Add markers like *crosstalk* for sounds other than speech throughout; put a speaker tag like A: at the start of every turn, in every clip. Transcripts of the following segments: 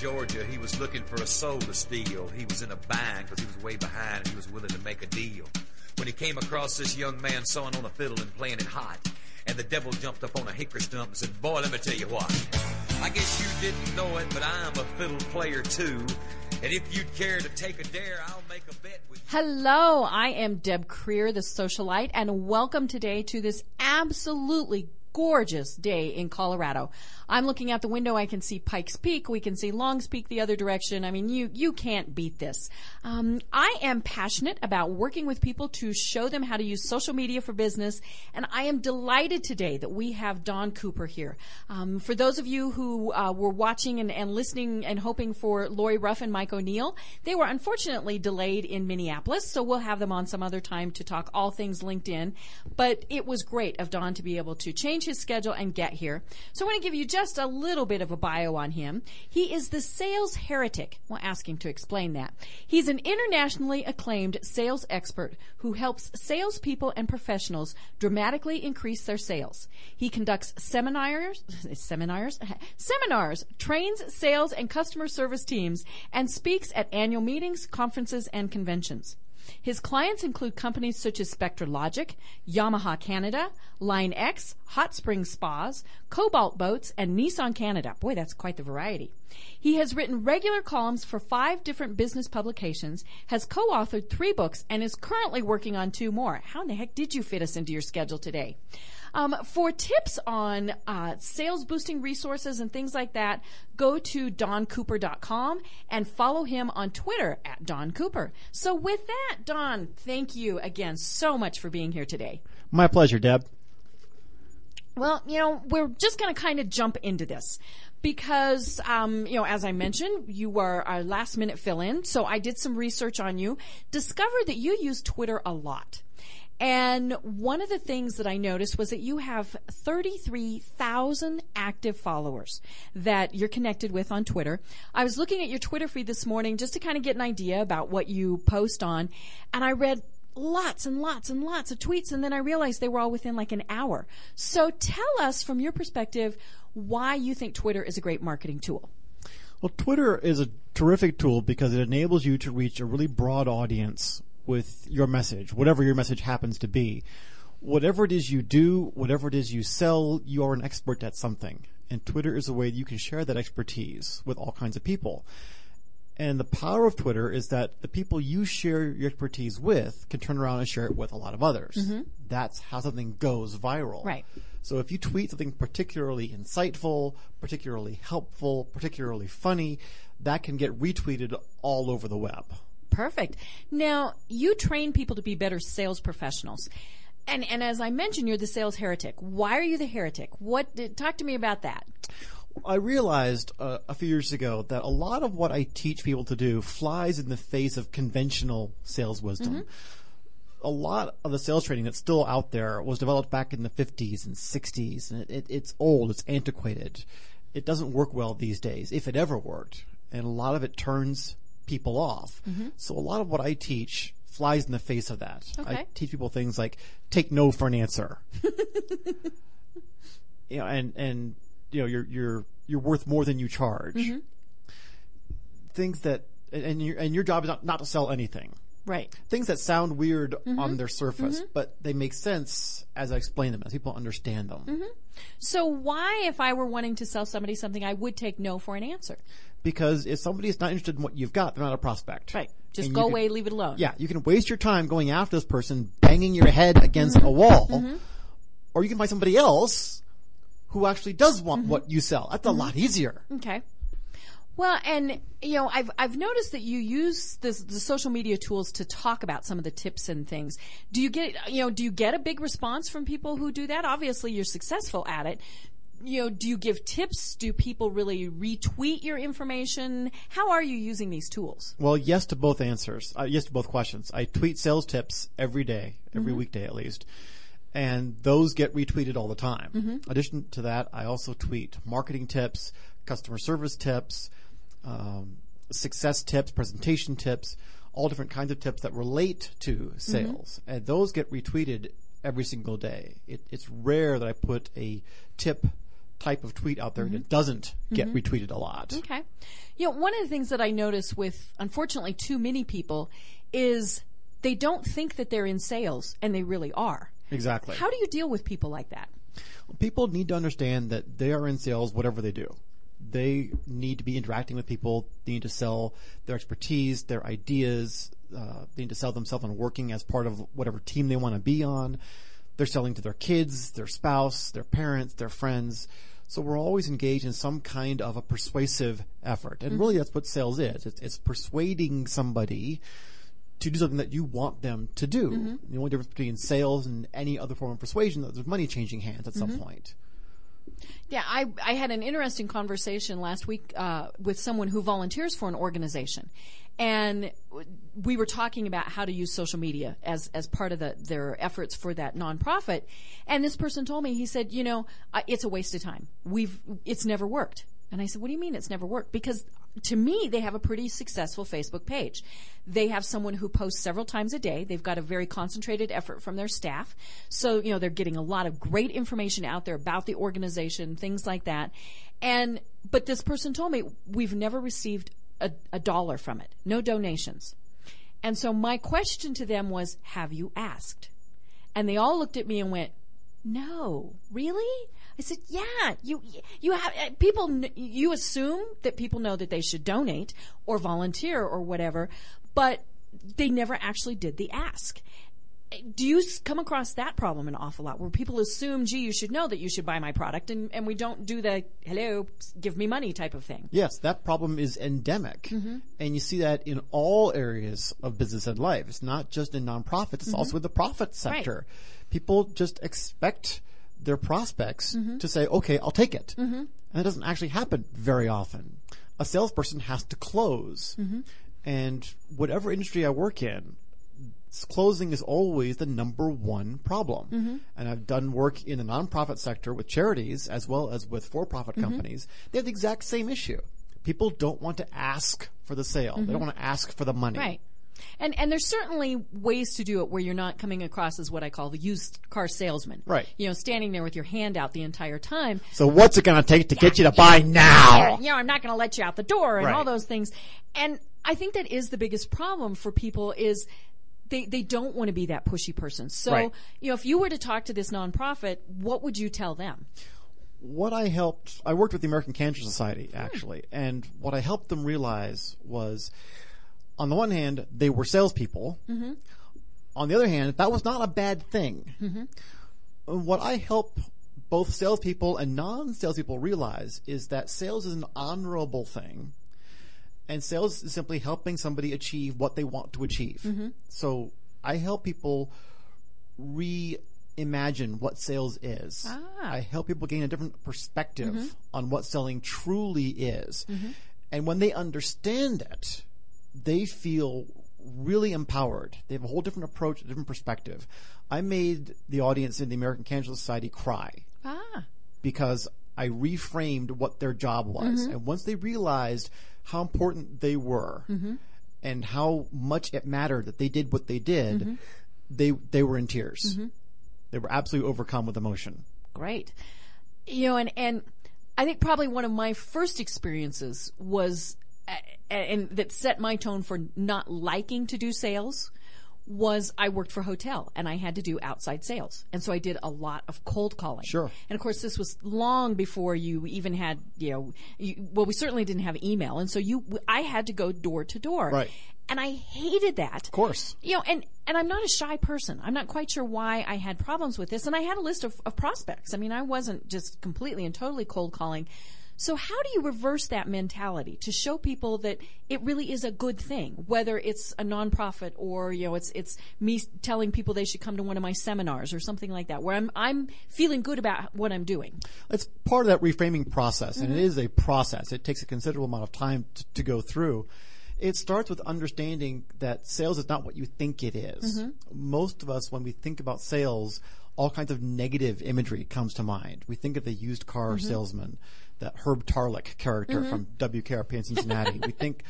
A: Georgia. He was looking for a soul to steal. He was in a bind because he was way behind and he was willing to make a deal. When he came across this young man sawing on a fiddle and playing it hot, and the devil jumped up on a hickory stump and said, Boy, let me tell you what. I guess you didn't know it, but I'm a fiddle player too. And if you'd care to take a dare, I'll make a bet with you.
B: Hello, I am Deb Creer, the socialite, and welcome today to this absolutely gorgeous day in Colorado. I'm looking out the window. I can see Pikes Peak. We can see Longs Peak the other direction. I mean, you, you can't beat this. Um, I am passionate about working with people to show them how to use social media for business. And I am delighted today that we have Don Cooper here. Um, for those of you who uh, were watching and, and listening and hoping for Lori Ruff and Mike O'Neill, they were unfortunately delayed in Minneapolis. So we'll have them on some other time to talk all things LinkedIn. But it was great of Don to be able to change his schedule and get here. So I want to give you just just a little bit of a bio on him. He is the sales heretic. We'll ask him to explain that. He's an internationally acclaimed sales expert who helps salespeople and professionals dramatically increase their sales. He conducts seminars, *laughs* seminars, *laughs* seminars, trains sales and customer service teams, and speaks at annual meetings, conferences, and conventions. His clients include companies such as Spectra Logic, Yamaha Canada, Line X, Hot Springs Spas, Cobalt Boats, and Nissan Canada. Boy, that's quite the variety. He has written regular columns for five different business publications, has co-authored three books, and is currently working on two more. How in the heck did you fit us into your schedule today? Um, for tips on uh, sales boosting resources and things like that, go to doncooper.com and follow him on Twitter at Don Cooper. So with that, Don, thank you again so much for being here today.
C: My pleasure, Deb.
B: Well, you know, we're just going to kind of jump into this because, um, you know, as I mentioned, you were our last minute fill in. So I did some research on you, discovered that you use Twitter a lot. And one of the things that I noticed was that you have 33,000 active followers that you're connected with on Twitter. I was looking at your Twitter feed this morning just to kind of get an idea about what you post on, and I read lots and lots and lots of tweets, and then I realized they were all within like an hour. So tell us from your perspective why you think Twitter is a great marketing tool.
C: Well, Twitter is a terrific tool because it enables you to reach a really broad audience with your message, whatever your message happens to be. Whatever it is you do, whatever it is you sell, you are an expert at something. And Twitter is a way that you can share that expertise with all kinds of people. And the power of Twitter is that the people you share your expertise with can turn around and share it with a lot of others. Mm-hmm. That's how something goes viral.
B: Right.
C: So if you tweet something particularly insightful, particularly helpful, particularly funny, that can get retweeted all over the web.
B: Perfect. Now, you train people to be better sales professionals. And, and as I mentioned, you're the sales heretic. Why are you the heretic? What, talk to me about that.
C: I realized uh, a few years ago that a lot of what I teach people to do flies in the face of conventional sales wisdom. Mm-hmm. A lot of the sales training that's still out there was developed back in the 50s and 60s, and it, it, it's old, it's antiquated. It doesn't work well these days, if it ever worked. And a lot of it turns people off. Mm-hmm. So a lot of what I teach flies in the face of that.
B: Okay.
C: I teach people things like take no for an answer. *laughs* you know, and and you know you're you're you're worth more than you charge. Mm-hmm. Things that and your and your job is not, not to sell anything.
B: Right.
C: Things that sound weird mm-hmm. on their surface, mm-hmm. but they make sense as I explain them, as people understand them.
B: Mm-hmm. So why, if I were wanting to sell somebody something, I would take no for an answer?
C: because if somebody is not interested in what you've got, they're not a prospect.
B: Right. Just go can, away, leave it alone.
C: Yeah, you can waste your time going after this person, banging your head against mm-hmm. a wall, mm-hmm. or you can find somebody else who actually does want mm-hmm. what you sell. That's a lot easier.
B: Okay. Well, and you know, I've I've noticed that you use this, the social media tools to talk about some of the tips and things. Do you get you know, do you get a big response from people who do that? Obviously, you're successful at it you know, do you give tips? Do people really retweet your information? How are you using these tools?
C: Well, yes to both answers. Uh, yes to both questions. I tweet sales tips every day, every mm-hmm. weekday at least. And those get retweeted all the time. Mm-hmm. In addition to that, I also tweet marketing tips, customer service tips, um, success tips, presentation tips, all different kinds of tips that relate to mm-hmm. sales. Mm-hmm. And those get retweeted every single day. It, it's rare that I put a tip type of tweet out there that doesn't get retweeted a lot.
B: Okay. You know, one of the things that I notice with, unfortunately, too many people is they don't think that they're in sales and they really are.
C: Exactly.
B: How do you deal with people like that?
C: people need to understand that they are in sales whatever they do. They need to be interacting with people. They need to sell their expertise, their ideas. Uh, they need to sell themselves and working as part of whatever team they want to be on. They're selling to their kids, their spouse, their parents, their friends. So we're always engaged in some kind of a persuasive effort. And really that's what sales is. It's, it's persuading somebody to do something that you want them to do. The only difference between sales and any other form of persuasion is there's money changing hands at some point.
B: Yeah, I, I had an interesting conversation last week uh, with someone who volunteers for an organization. And we were talking about how to use social media as, as part of the, their efforts for that nonprofit. And this person told me, he said, you know, uh, it's a waste of time. We've, it's never worked. And I said, what do you mean it's never worked? Because to me, they have a pretty successful Facebook page. They have someone who posts several times a day. They've got a very concentrated effort from their staff. So, you know, they're getting a lot of great information out there about the organization, things like that. And, but this person told me, we've never received a, a dollar from it. No donations. And so my question to them was, have you asked? And they all looked at me and went, no, really? I said, yeah, you, you have, uh, people, you assume that people know that they should donate or volunteer or whatever, but they never actually did the ask. Eh, do you come across that problem an awful lot where people assume, gee, you should know that you should buy my product and, and we don't do the, hello, give me money type of thing?
C: Yes, that problem is endemic. Mm-hmm. And you see that in all areas of business and life. It's not just in nonprofits, it's mm-hmm. also in the profit sector. People just expect their prospects mm-hmm. to say, okay, I'll take it. Mm-hmm. And that doesn't actually happen very often. A salesperson has to close. Mm-hmm. And whatever industry I work in, closing is always the number one problem. And I've done work in the nonprofit sector with charities as well as with for-profit companies. They have the exact same issue. People don't want to ask for the sale. They don't want to ask for the money.
B: Right. And and there's certainly ways to do it where you're not coming across as what I call the used car salesman.
C: Right.
B: You know, standing there with your hand out the entire time.
C: So what's it going to take to get you to buy now?
B: You know, I'm not going to let you out the door and
C: Right.
B: all those things. And I think that is the biggest problem for people is they, they don't want to be that pushy person. So,
C: Right.
B: you know, if you were to talk to this nonprofit, what would you tell them?
C: what I helped, I worked with the American Cancer Society actually, and what I helped them realize was, on the one hand, they were salespeople. Mm-hmm. On the other hand, that was not a bad thing. And What I help both salespeople and non-salespeople realize is that sales is an honorable thing, and sales is simply helping somebody achieve what they want to achieve. Mm-hmm. So I help people reimagine what sales is. Ah. I help people gain a different perspective on what selling truly is. And when they understand it, they feel really empowered. They have a whole different approach, a different perspective. I made the audience in the American Cancer Society cry
B: Ah.
C: because I reframed what their job was.
B: Mm-hmm.
C: And once they realized how important they were
B: Mm-hmm.
C: and how much it mattered that they did what they did,
B: Mm-hmm.
C: they they were in tears. They were absolutely overcome with emotion.
B: Great. You know, and, and I think probably one of my first experiences was, and that set my tone for not liking to do sales was I worked for a hotel and I had to do outside sales. And so I did a lot of cold calling.
C: Sure.
B: And of course, this was long before you even had, you know, you, well, we certainly didn't have email. And so you, I had to go door to door.
C: Right.
B: And I hated that.
C: Of course.
B: You know, and, and I'm not a shy person. I'm not quite sure why I had problems with this. And I had a list of, of prospects. I mean, I wasn't just completely and totally cold calling. So how do you reverse that mentality to show people that it really is a good thing, whether it's a nonprofit or, you know, it's, it's me telling people they should come to one of my seminars or something like that, where I'm, I'm feeling good about what I'm doing.
C: It's part of that reframing process, and it
B: Mm-hmm.
C: is a process. It takes a considerable amount of time t- to go through. It starts with understanding that sales is not what you think it is.
B: Mm-hmm.
C: Most of us, when we think about sales, all kinds of negative imagery comes to mind. We think of the used car
B: Mm-hmm.
C: salesman, that Herb Tarlek character mm-hmm. from WKRP in Cincinnati. we think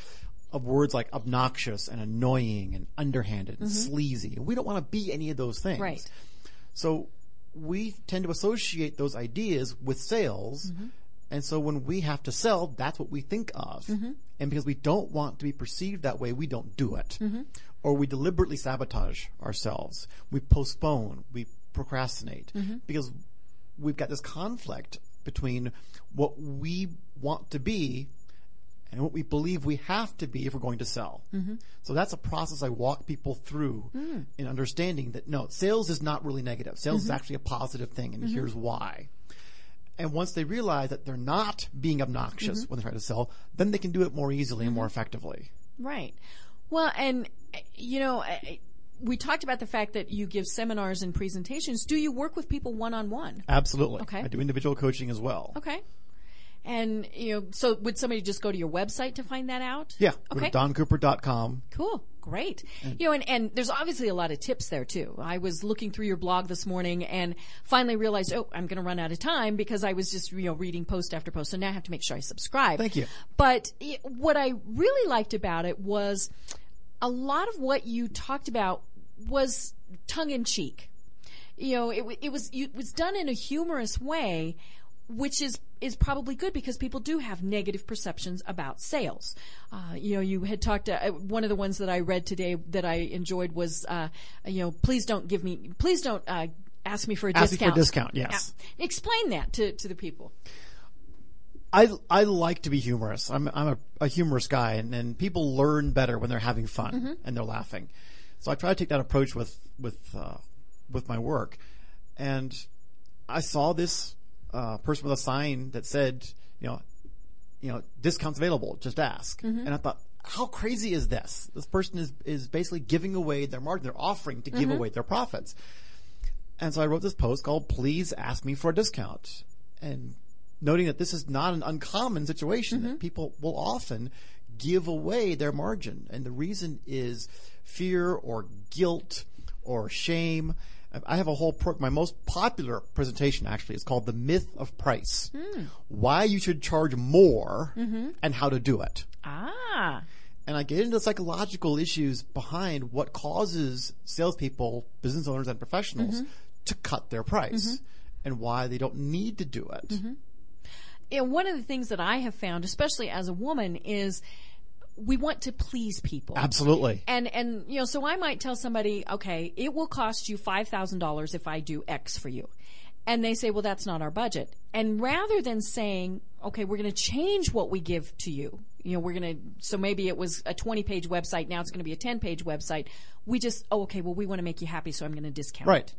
C: of words like obnoxious and annoying and underhanded and mm-hmm. sleazy. We don't want to be any of those things.
B: Mm-hmm. Right.
C: So we tend to associate those ideas with sales. Mm-hmm. And so when we have to sell, that's what we think of. And because we don't want to be perceived that way, we don't do it. Or we deliberately sabotage ourselves. We postpone, we procrastinate because we've got this conflict between what we want to be and what we believe we have to be if we're going to sell. Mm-hmm. So that's a process I walk people through mm. in understanding that no, sales is not really negative. Sales is mm-hmm. actually a positive thing, and mm-hmm. here's why. And once they realize that they're not being obnoxious when they try to sell, then they can do it more easily and more effectively.
B: Right. Well, and you know, we talked about the fact that you give seminars and presentations. Do you work with people one on one?
C: Absolutely.
B: Okay.
C: I do individual coaching as well.
B: Okay. And you know, so would somebody just go to your website to find that out?
C: Yeah.
B: Okay.
C: doncooper.com.
B: Cool. Great. you know, and, and there's obviously a lot of tips there too. I was looking through your blog this morning and finally realized, oh, I'm going to run out of time because I was just, you know, reading post after post. So now I have to make sure I subscribe.
C: Thank you.
B: But y- what I really liked about it was a lot of what you talked about was tongue in cheek. You know, it, it was, it was done in a humorous way, which is is probably good because people do have negative perceptions about sales. Uh, you know, you had talked. Uh, one of the ones that I read today that I enjoyed was, uh, you know, please don't give me, please don't uh, ask me for a
C: Ask me for a
B: discount.
C: discount, yes.
B: Yeah. Explain that to to the people.
C: I, I like to be humorous. I'm, I'm a, a humorous guy and, and people learn better when they're having fun and they're laughing. So I try to take that approach with, with, uh, with my work. And I saw this, uh, person with a sign that said, you know, you know, discounts available, just ask. Mm-hmm. And I thought, how crazy is this? This person is, is basically giving away their margin. They're offering to give mm-hmm. away their profits. And so I wrote this post called Please Ask Me for a Discount. And noting that this is not an uncommon situation, that mm-hmm. people will often give away their margin. And the reason is fear or guilt or shame. I have a whole, pro- my most popular presentation actually is called The Myth of Price. Hmm. Why you should charge more mm-hmm. and how to do it.
B: Ah,
C: and I get into the psychological issues behind what causes salespeople, business owners, and professionals mm-hmm. to cut their price mm-hmm. and why they don't need to do it.
B: you know, one of the things that I have found, especially as a woman, is we want to please people.
C: Absolutely.
B: And and you know, so I might tell somebody, okay, it will cost you five thousand dollars if I do X for you, and they say, well, that's not our budget. And rather than saying, okay, we're going to change what we give to you, you know, we're going to, so maybe it was a twenty-page website, now it's going to be a ten-page website. We just, oh, okay, well, we want to make you happy, so I'm going to discount
C: Right.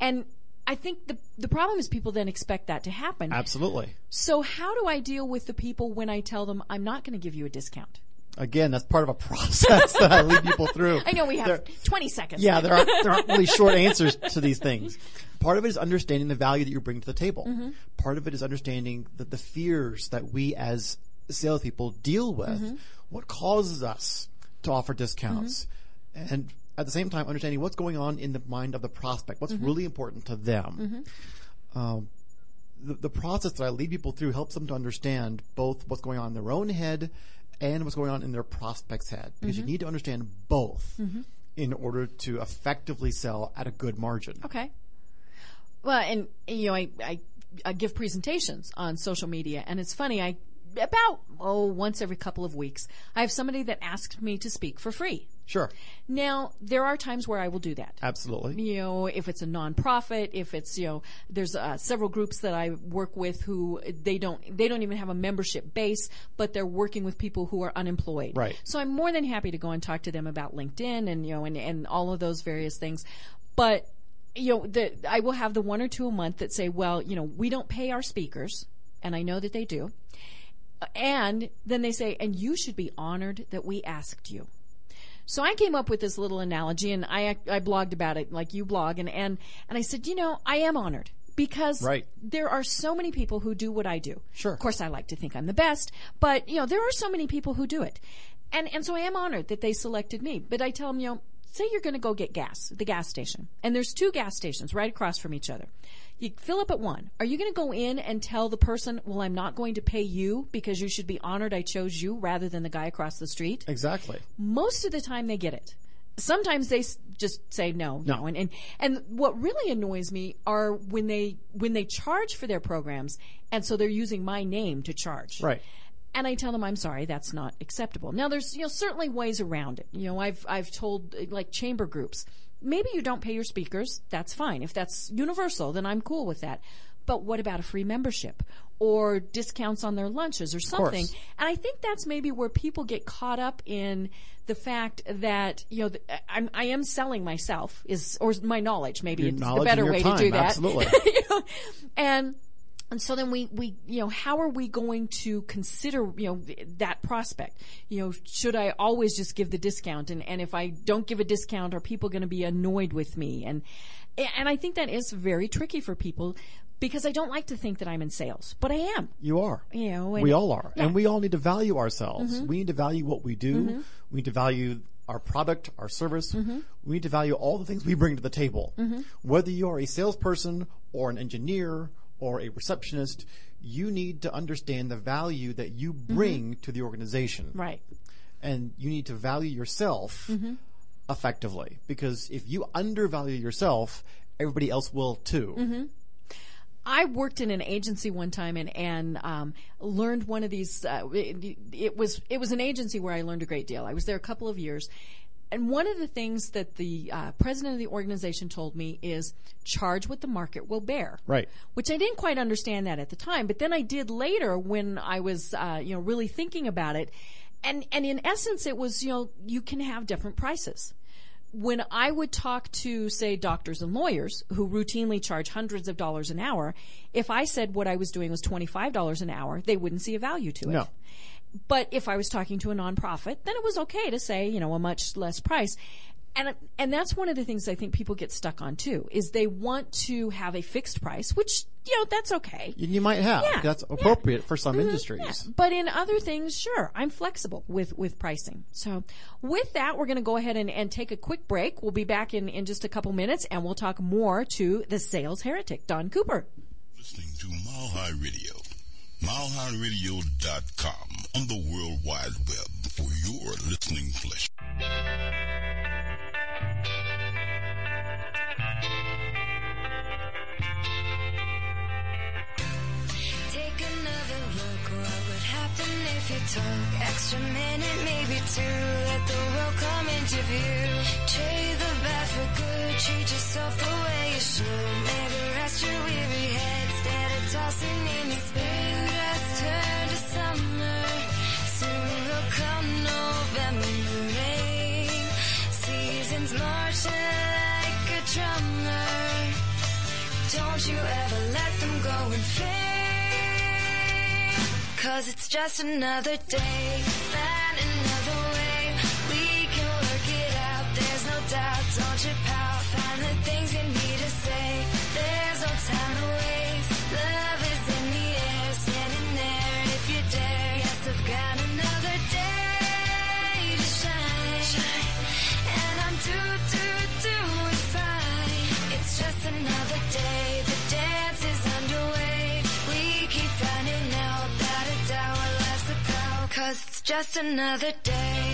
B: And I think the the problem is people then expect that to happen.
C: Absolutely.
B: So how do I deal with the people when I tell them I'm not going to give you a discount?
C: Again, that's part of a process that I lead people through.
B: I know we have
C: There-
B: 20 seconds.
C: Yeah, there aren't, there aren't really short *laughs* answers to these things. Part of it is understanding the value that you bring to the table. Mm-hmm. Part of it is understanding that the fears that we as salespeople deal with, mm-hmm. what causes us to offer discounts, mm-hmm. and at the same time understanding what's going on in the mind of the prospect, what's really important to them. Um, the, the process that I lead people through helps them to understand both what's going on in their own head and what's going on in their prospect's head because you mm-hmm. need to understand both mm-hmm. in order to effectively sell at a good margin.
B: Okay. Well, and you know, I, I I give presentations on social media, and it's funny. I about oh once every couple of weeks, I have somebody that asks me to speak for free.
C: Sure,
B: Now there are times where I will do that.
C: absolutely.
B: you know, if it's a nonprofit, if it's you know, there's uh, several groups that I work with who they don't they don't even have a membership base, but they're working with people who are unemployed.
C: Right.
B: So I'm more than happy to go and talk to them about LinkedIn and you know and and all of those various things, but you know, the, I will have the one or two a month that say, well, you know, we don't pay our speakers, and I know that they do. And then they say, and you should be honored that we asked you. So I came up with this little analogy, and I I blogged about it, like you blog, and and and I said, you know, I am honored because
C: Right.
B: there are so many people who do what I do.
C: Sure.
B: Of course, I like to think I'm the best, but you know, there are so many people who do it, and and so I am honored that they selected me. But I tell them, you know, say you're going to go get gas the gas station, and there's two gas stations right across from each other. You fill up at one. Are you going to go in and tell the person, well, I'm not going to pay you because you should be honored I chose you rather than the guy across the street?
C: Exactly.
B: most of the time they get it. sometimes they just say no,
C: No.
B: no. And, and and what really annoys me are when they when they charge for their programs, and so they're using my name to charge.
C: Right.
B: And I tell them, I'm sorry, that's not acceptable. Now, there's you know certainly ways around it. You know, I've I've told like chamber groups, maybe you don't pay your speakers. That's fine. If that's universal, then I'm cool with that. But what about a free membership or discounts on their lunches or something? And I think that's maybe where people get caught up in the fact that you know I'm, I am selling myself is or my knowledge maybe
C: Your
B: it's
C: knowledge
B: the better way
C: time,
B: to do that.
C: absolutely. *laughs*
B: You know? and and so then we, we, you know, how are we going to consider, you know, that prospect? You know, should I always just give the discount? And, and if I don't give a discount, are people going to be annoyed with me? And, and I think that is very tricky for people because I don't like to think that I'm in sales, but I am.
C: You are.
B: You know,
C: we all are.
B: Yeah.
C: And we all need to value ourselves.
B: Mm-hmm.
C: We need to value what we do. We need to value our product, our service.
B: Mm-hmm.
C: We need to value all the things we bring to the table. Whether you are a salesperson or an engineer or a receptionist, you need to understand the value that you bring to the organization.
B: Mm-hmm. Right.
C: And you need to value yourself
B: Mm-hmm.
C: effectively. Because if you undervalue yourself, everybody else will too.
B: Mm-hmm. I worked in an agency one time and and um, learned one of these. Uh, it, it was it was an agency where I learned a great deal. I was there a couple of years, and one of the things that the uh, president of the organization told me is charge what the market will bear.
C: Right.
B: Which I didn't quite understand that at the time, but then I did later when I was uh, you know really thinking about it, and and in essence it was you know you can have different prices when I would talk to, say, doctors and lawyers who routinely charge hundreds of dollars an hour, if I said what I was doing was $25 an hour, they wouldn't see a value to it.
C: No.
B: But if I was talking to a nonprofit, then it was okay to say, you know, a much less price. And, and that's one of the things I think people get stuck on too, is they want to have a fixed price, which, you know, that's okay.
C: You might have.
B: Yeah,
C: That's
B: yeah.
C: appropriate for some
B: Mhm,
C: industries.
B: yeah. But in other things, sure, I'm flexible with, with pricing. So with that, we're going to go ahead and, and take a quick break. We'll be back in, in just a couple minutes and we'll talk more to the sales heretic, Don Cooper.
D: listening to Mile High Radio. MileHighRadio.com on the World Wide Web for your listening pleasure.
E: Take another look. What would happen if you took extra minute, maybe two? Let the world come into view. Trade the bad for good. Treat yourself the way you should. Maybe rest your weary head instead of tossing in come November rain. Seasons like a drummer. Don't you ever let them go and fade. Cause it's just another day. Find another way. Just another day.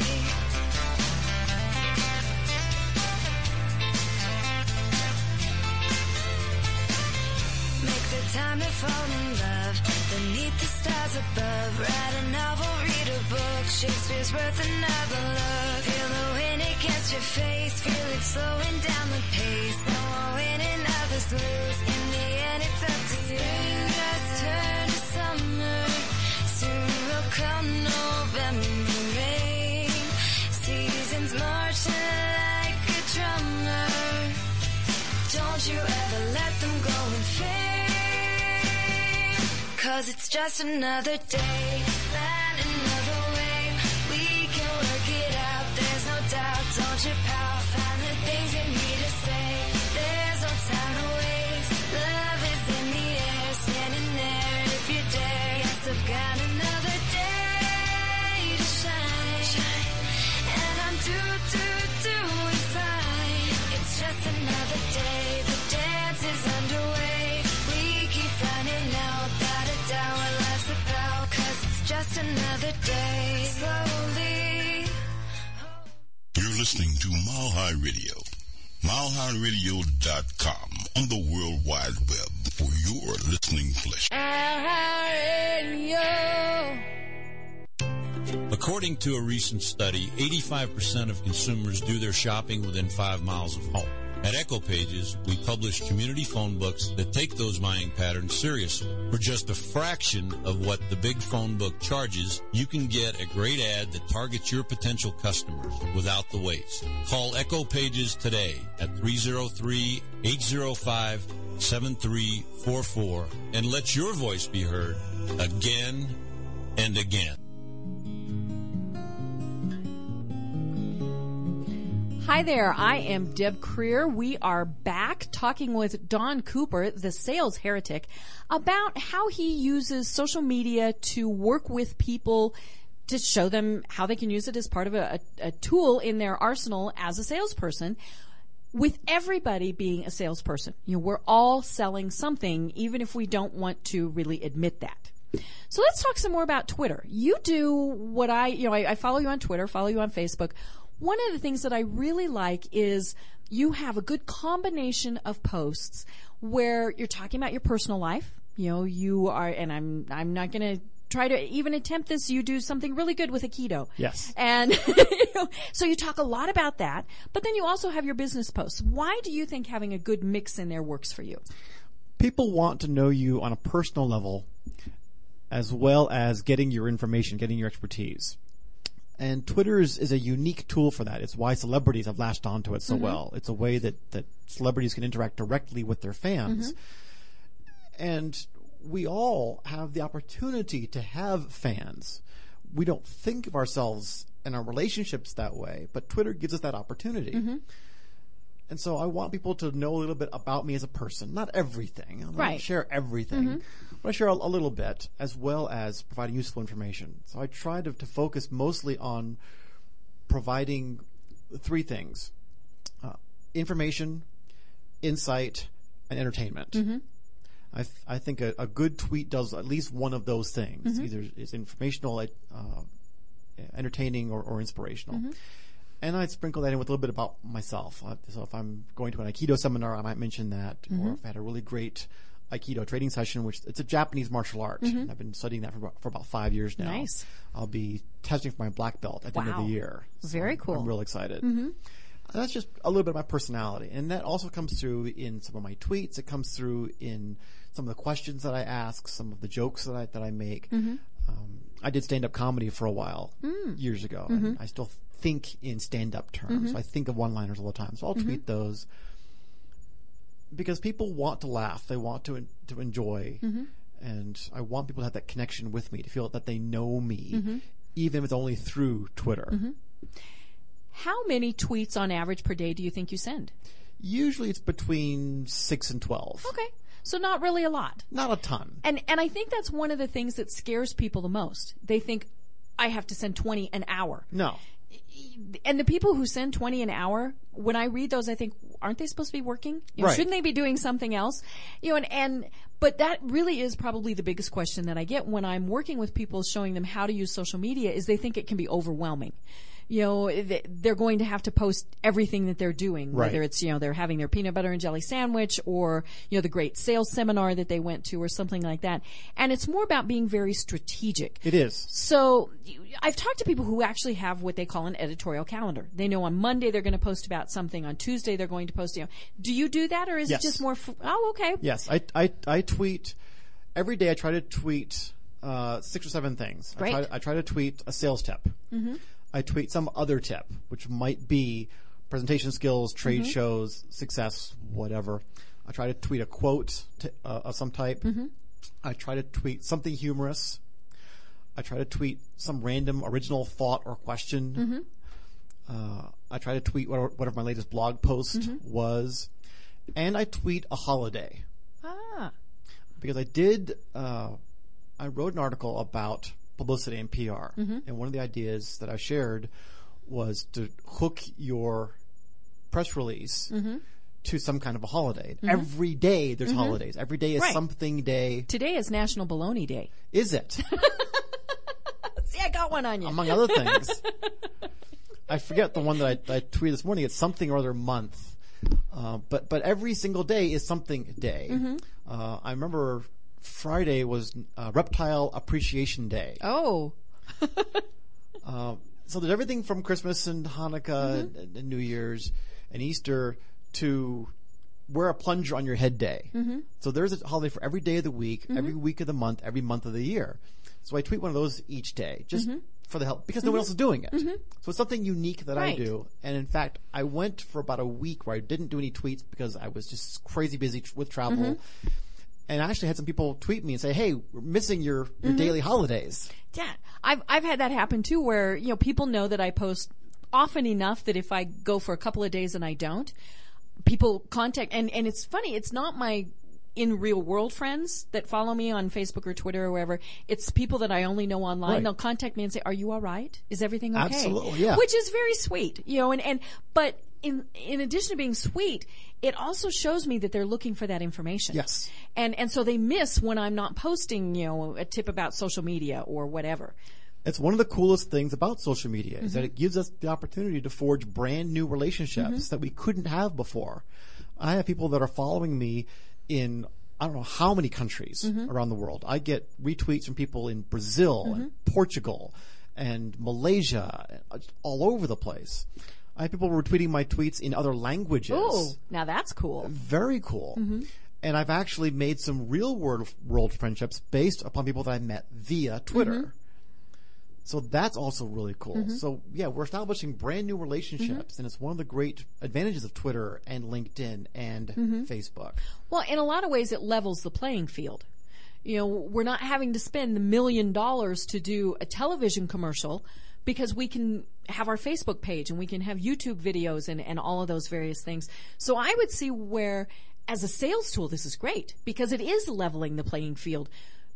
E: Make the time to fall in love beneath the stars above. Write a novel, read a book. Shakespeare's worth another look. Feel the wind against your face. Feel it slowing down the pace. No more winning, others lose. In the end, it's up to you. Just turn Cause it's just another day.
D: Listening to Mile High Radio. MileHighRadio.com on the World Wide Web for your listening pleasure.
F: According to a recent study, 85% of consumers do their shopping within five miles of home. At Echo Pages, we publish community phone books that take those buying patterns seriously. For just a fraction of what the big phone book charges, you can get a great ad that targets your potential customers without the waste. Call Echo Pages today at 303-805-7344 and let your voice be heard again and again.
B: Hi there, I am Deb Creer. We are back talking with Don Cooper, the sales heretic, about how he uses social media to work with people to show them how they can use it as part of a, a, tool in their arsenal as a salesperson. With everybody being a salesperson, you know, we're all selling something, even if we don't want to really admit that. So let's talk some more about Twitter. You do what I, you know, I, I follow you on Twitter, follow you on Facebook. One of the things that I really like is you have a good combination of posts where you're talking about your personal life. You know, you are, and I'm, I'm not going to try to even attempt this. You do something really good with Aikido.
C: Yes.
B: And *laughs* you know, so you talk a lot about that, but then you also have your business posts. Why do you think having a good mix in there works for you?
C: People want to know you on a personal level as well as getting your information, getting your expertise. And Twitter is, is a unique tool for that. It's why celebrities have latched onto it so mm-hmm. well. It's a way that, that celebrities can interact directly with their fans. Mm-hmm. And we all have the opportunity to have fans. We don't think of ourselves and our relationships that way, but Twitter gives us that opportunity. Mm-hmm. And so I want people to know a little bit about me as a person. Not everything. I don't
B: Right.
C: share everything. But I share a, a little bit as well as providing useful information. So I try to, to focus mostly on providing three things. Uh, information, insight, and entertainment. I, th- I think a, a good tweet does at least one of those things. Either it's informational, uh, entertaining, or, or inspirational. And I'd sprinkle that in with a little bit about myself. Uh, so if I'm going to an Aikido seminar, I might mention that. Or if I had a really great Aikido training session, which it's a Japanese martial art. Mm-hmm. And I've been studying that for about, for about five years now.
B: Nice.
C: I'll be testing for my black belt at the end of the year.
B: Very cool.
C: I'm real excited. Mm-hmm. That's just a little bit of my personality. And that also comes through in some of my tweets. It comes through in some of the questions that I ask, some of the jokes that I, that I make. Mm-hmm. Um, I did stand up comedy for a while mm. years ago. And I still think in stand up terms. I think of one liners all the time. So I'll tweet those because people want to laugh. They want to, to enjoy. Mm-hmm. And I want people to have that connection with me, to feel that they know me, mm-hmm. even if it's only through Twitter. Mm-hmm.
B: How many tweets on average per day do you think you send?
C: Usually it's between six and twelve.
B: Okay. So not really a lot.
C: Not a ton.
B: And and I think that's one of the things that scares people the most. They think I have to send 20 an hour.
C: No.
B: And the people who send 20 an hour, when I read those I think aren't they supposed to be working? You know,
C: Right.
B: Shouldn't they be doing something else? You know and and but that really is probably the biggest question that I get when I'm working with people showing them how to use social media is they think it can be overwhelming. You know, they're going to have to post everything that they're doing,
C: Right.
B: whether it's, you know, they're having their peanut butter and jelly sandwich or, you know, the great sales seminar that they went to or something like that. And it's more about being very strategic.
C: It is.
B: So I've talked to people who actually have what they call an editorial calendar. They know on Monday they're going to post about something. On Tuesday they're going to post. You know, do you do that, or is
C: Yes.
B: it just more? F- oh, okay.
C: Yes. I, I, I tweet every day. I try to tweet uh, six or seven things.
B: Great.
C: I try, I try to tweet a sales tip. Mm-hmm. I tweet some other tip, which might be presentation skills, trade shows, success, whatever. I try to tweet a quote to, uh, of some type. I try to tweet something humorous. I try to tweet some random original thought or question. Uh, I try to tweet whatever, whatever my latest blog post was. And I tweet a holiday
B: Ah,
C: because I did. Uh, I wrote an article about publicity and PR, and one of the ideas that I shared was to hook your press release to some kind of a holiday. Every day there's holidays. Every day is
B: Right.
C: something day.
B: today is National Bologna Day.
C: Is it? *laughs*
B: See, I got one on you.
C: among other things. *laughs* I forget the one that I, I tweeted this morning. It's something or other month. Uh, but but every single day is something day.
B: Mm-hmm.
C: Uh, I remember Friday was uh, Reptile Appreciation Day.
B: Oh, *laughs*
C: So there's everything from Christmas and Hanukkah
B: Mm-hmm.
C: and, and New Year's and Easter to wear a plunger on your head day. Mm-hmm. So there's a holiday for every day of the week,
B: Mm-hmm.
C: every week of the month, every month of the year. So I tweet one of those each day just
B: Mm-hmm.
C: for the help because no one else is doing it. So it's something unique that
B: Right.
C: I do. And in fact, I went for about a week where I didn't do any tweets because I was just crazy busy tr- with travel.
B: Mm-hmm.
C: And I actually had some people tweet me and say, "Hey, we're missing your,
B: Mm-hmm.
C: your daily holidays."
B: yeah. I've I've had that happen too, where you know people know that I post often enough that if I go for a couple of days and I don't, people contact and and it's funny. It's not my in real world friends that follow me on Facebook or Twitter or wherever. It's people that I only know online.
C: Right.
B: They'll contact me and say, "Are you all right? Is everything okay?"
C: Absolutely, yeah.
B: Which is very sweet, you know. And and but in in addition to being sweet, it also shows me that they're looking for that information.
C: Yes.
B: And and so they miss when I'm not posting, you know, a tip about social media or whatever.
C: It's one of the coolest things about social media is
B: Mm-hmm.
C: that it gives us the opportunity to forge brand new relationships
B: Mm-hmm.
C: that we couldn't have before. I have people that are following me in I don't know how many countries
B: Mm-hmm.
C: around the world. I get retweets from people in Brazil and
B: Mm-hmm.
C: Portugal and Malaysia, uh, all over the place. I have people retweeting my tweets in other languages.
B: Oh, now that's cool.
C: Very cool.
B: Mm-hmm.
C: And I've actually made some real world world friendships based upon people that I met via Twitter.
B: Mm-hmm.
C: So that's also really cool. So yeah, we're establishing brand new relationships,
B: Mm-hmm.
C: and it's one of the great advantages of Twitter and LinkedIn and
B: Mm-hmm.
C: Facebook.
B: Well, in a lot of ways, it levels the playing field. You know, we're not having to spend the million dollars to do a television commercial because we can have our Facebook page and we can have YouTube videos and, and all of those various things. So I would see where, as a sales tool, this is great because it is leveling the playing field.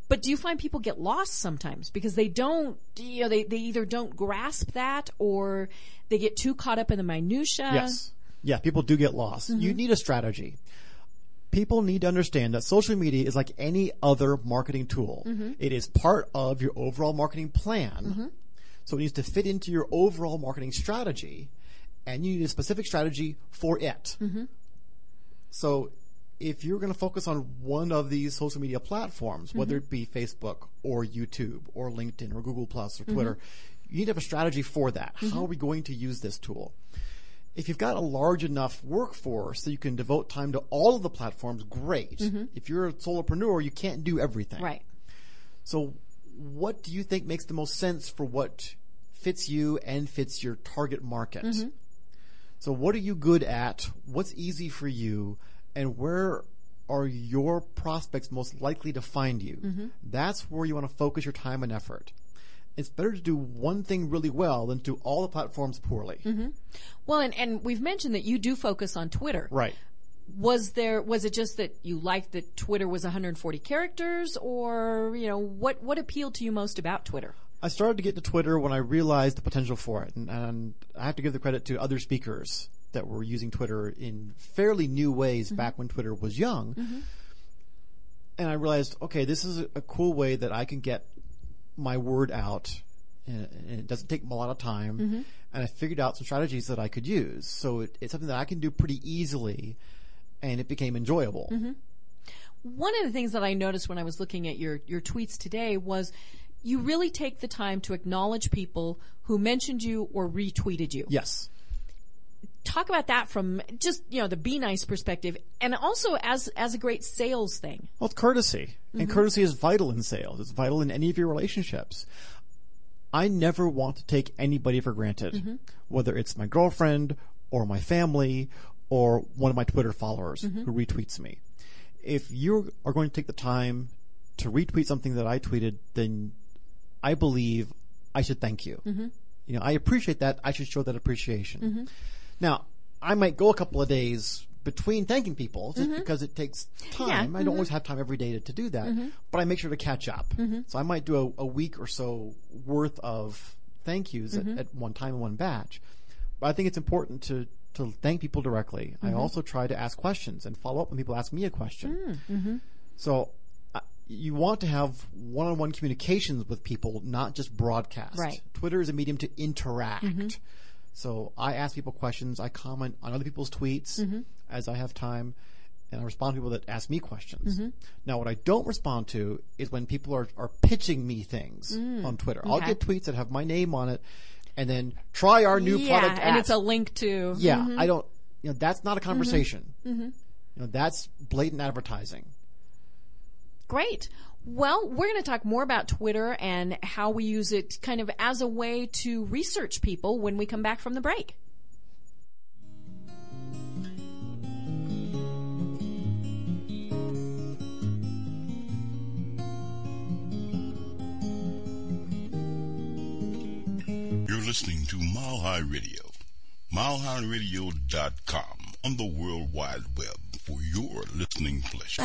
B: But do you find people get lost sometimes because they don't, you know, they, they either don't grasp that or they get too caught up in the minutia?
C: Yes. Yeah, people do get lost. You
B: Mm-hmm.
C: need a strategy. People need to understand that social media is like any other marketing tool.
B: Mm-hmm.
C: It is part of your overall marketing plan. So it needs to fit into your overall marketing strategy and you need a specific strategy for it.
B: Mm-hmm.
C: So if you're going to focus on one of these social media platforms, whether mm-hmm. it be Facebook or YouTube or LinkedIn or Google Plus or mm-hmm. Twitter, you need to have a strategy for that. Mm-hmm. How are we going to use this tool? If you've got a large enough workforce that you can devote time to all of the platforms, great. If you're a solopreneur, you can't do everything.
B: Right.
C: So, what do you think makes the most sense for what fits you and fits your target market? Mm-hmm. So, what are you good at? What's easy for you? And where are your prospects most likely to find you? Mm-hmm. That's where you want to focus your time and effort. It's better to do one thing really well than do all the platforms poorly. Mm-hmm.
B: Well, and, and we've mentioned that you do focus on Twitter.
C: Right.
B: Was there was it just that you liked that Twitter was 140 characters, or you know what what appealed to you most about Twitter?
C: I started to get to Twitter when I realized the potential for it, and, and I have to give the credit to other speakers that were using Twitter in fairly new ways mm-hmm. back when Twitter was young. Mm-hmm. And I realized, okay, this is a, a cool way that I can get my word out, and, and it doesn't take a lot of time. Mm-hmm. And I figured out some strategies that I could use, so it, it's something that I can do pretty easily, and it became enjoyable. Mm-hmm.
B: One of the things that I noticed when I was looking at your your tweets today was you really take the time to acknowledge people who mentioned you or retweeted you.
C: Yes.
B: Talk about that from just you know the be nice perspective, and also as as a great sales thing.
C: Well, it's courtesy. And mm-hmm. courtesy is vital in sales. It's vital in any of your relationships. I never want to take anybody for granted, mm-hmm. whether it's my girlfriend or my family or one of my Twitter followers mm-hmm. who retweets me. If you are going to take the time to retweet something that I tweeted, then I believe I should thank you. Mm-hmm. You know, I appreciate that. I should show that appreciation. Mm-hmm. Now, I might go a couple of days between thanking people just because it takes time. I don't always have time every day to, to do that, but I make sure to catch up. So I might do a, a week or so worth of thank yous at, at one time in one batch. But I think it's important to to thank people directly. I also try to ask questions and follow up when people ask me a question. So uh, you want to have one-on-one communications with people, not just broadcast.
B: Right.
C: Twitter is a medium to interact. So I ask people questions. I comment on other people's tweets
B: Mm-hmm.
C: as I have time, and I respond to people that ask me questions.
B: Mm-hmm.
C: Now, what I don't respond to is when people are, are pitching me things on Twitter. I'll
B: Mm.
C: get tweets that have my name on it, and then try our new
B: yeah,
C: product.
B: and
C: at.
B: it's a link to.
C: yeah. I don't. You know, that's not a conversation.
B: Mm-hmm.
C: You know, that's blatant advertising.
B: Great. Well, we're going to talk more about Twitter and how we use it kind of as a way to research people when we come back from the break.
D: Mile High Radio. MileHighRadio.com on the World Wide Web for your listening pleasure.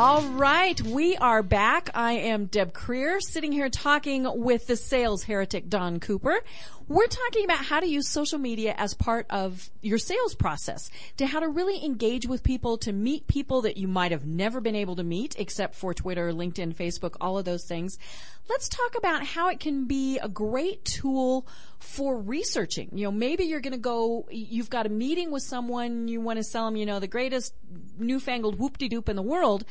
B: All right, we are back. I am Deb Creer, sitting here talking with the sales heretic Don Cooper. We're talking about how to use social media as part of your sales process, to how to really engage with people, to meet people that you might have never been able to meet except for Twitter, LinkedIn, Facebook, all of those things. Let's talk about how it can be a great tool for researching. You know, maybe you're going to go, you've got a meeting with someone, you want to sell them, you know, the greatest newfangled whoop-de-doop in the world.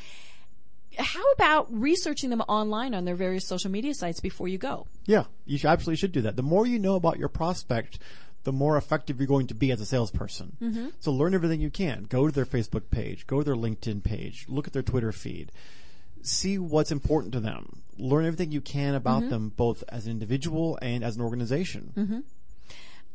B: How about researching them online on their various social media sites before you go?
C: Yeah, you should, absolutely should do that. The more you know about your prospect, the more effective you're going to be as a salesperson.
B: Mm-hmm.
C: So learn everything you can. Go to their Facebook page, go to their LinkedIn page, look at their Twitter feed, see what's important to them. Learn everything you can about
B: Mm-hmm.
C: them, both as an individual and as an organization.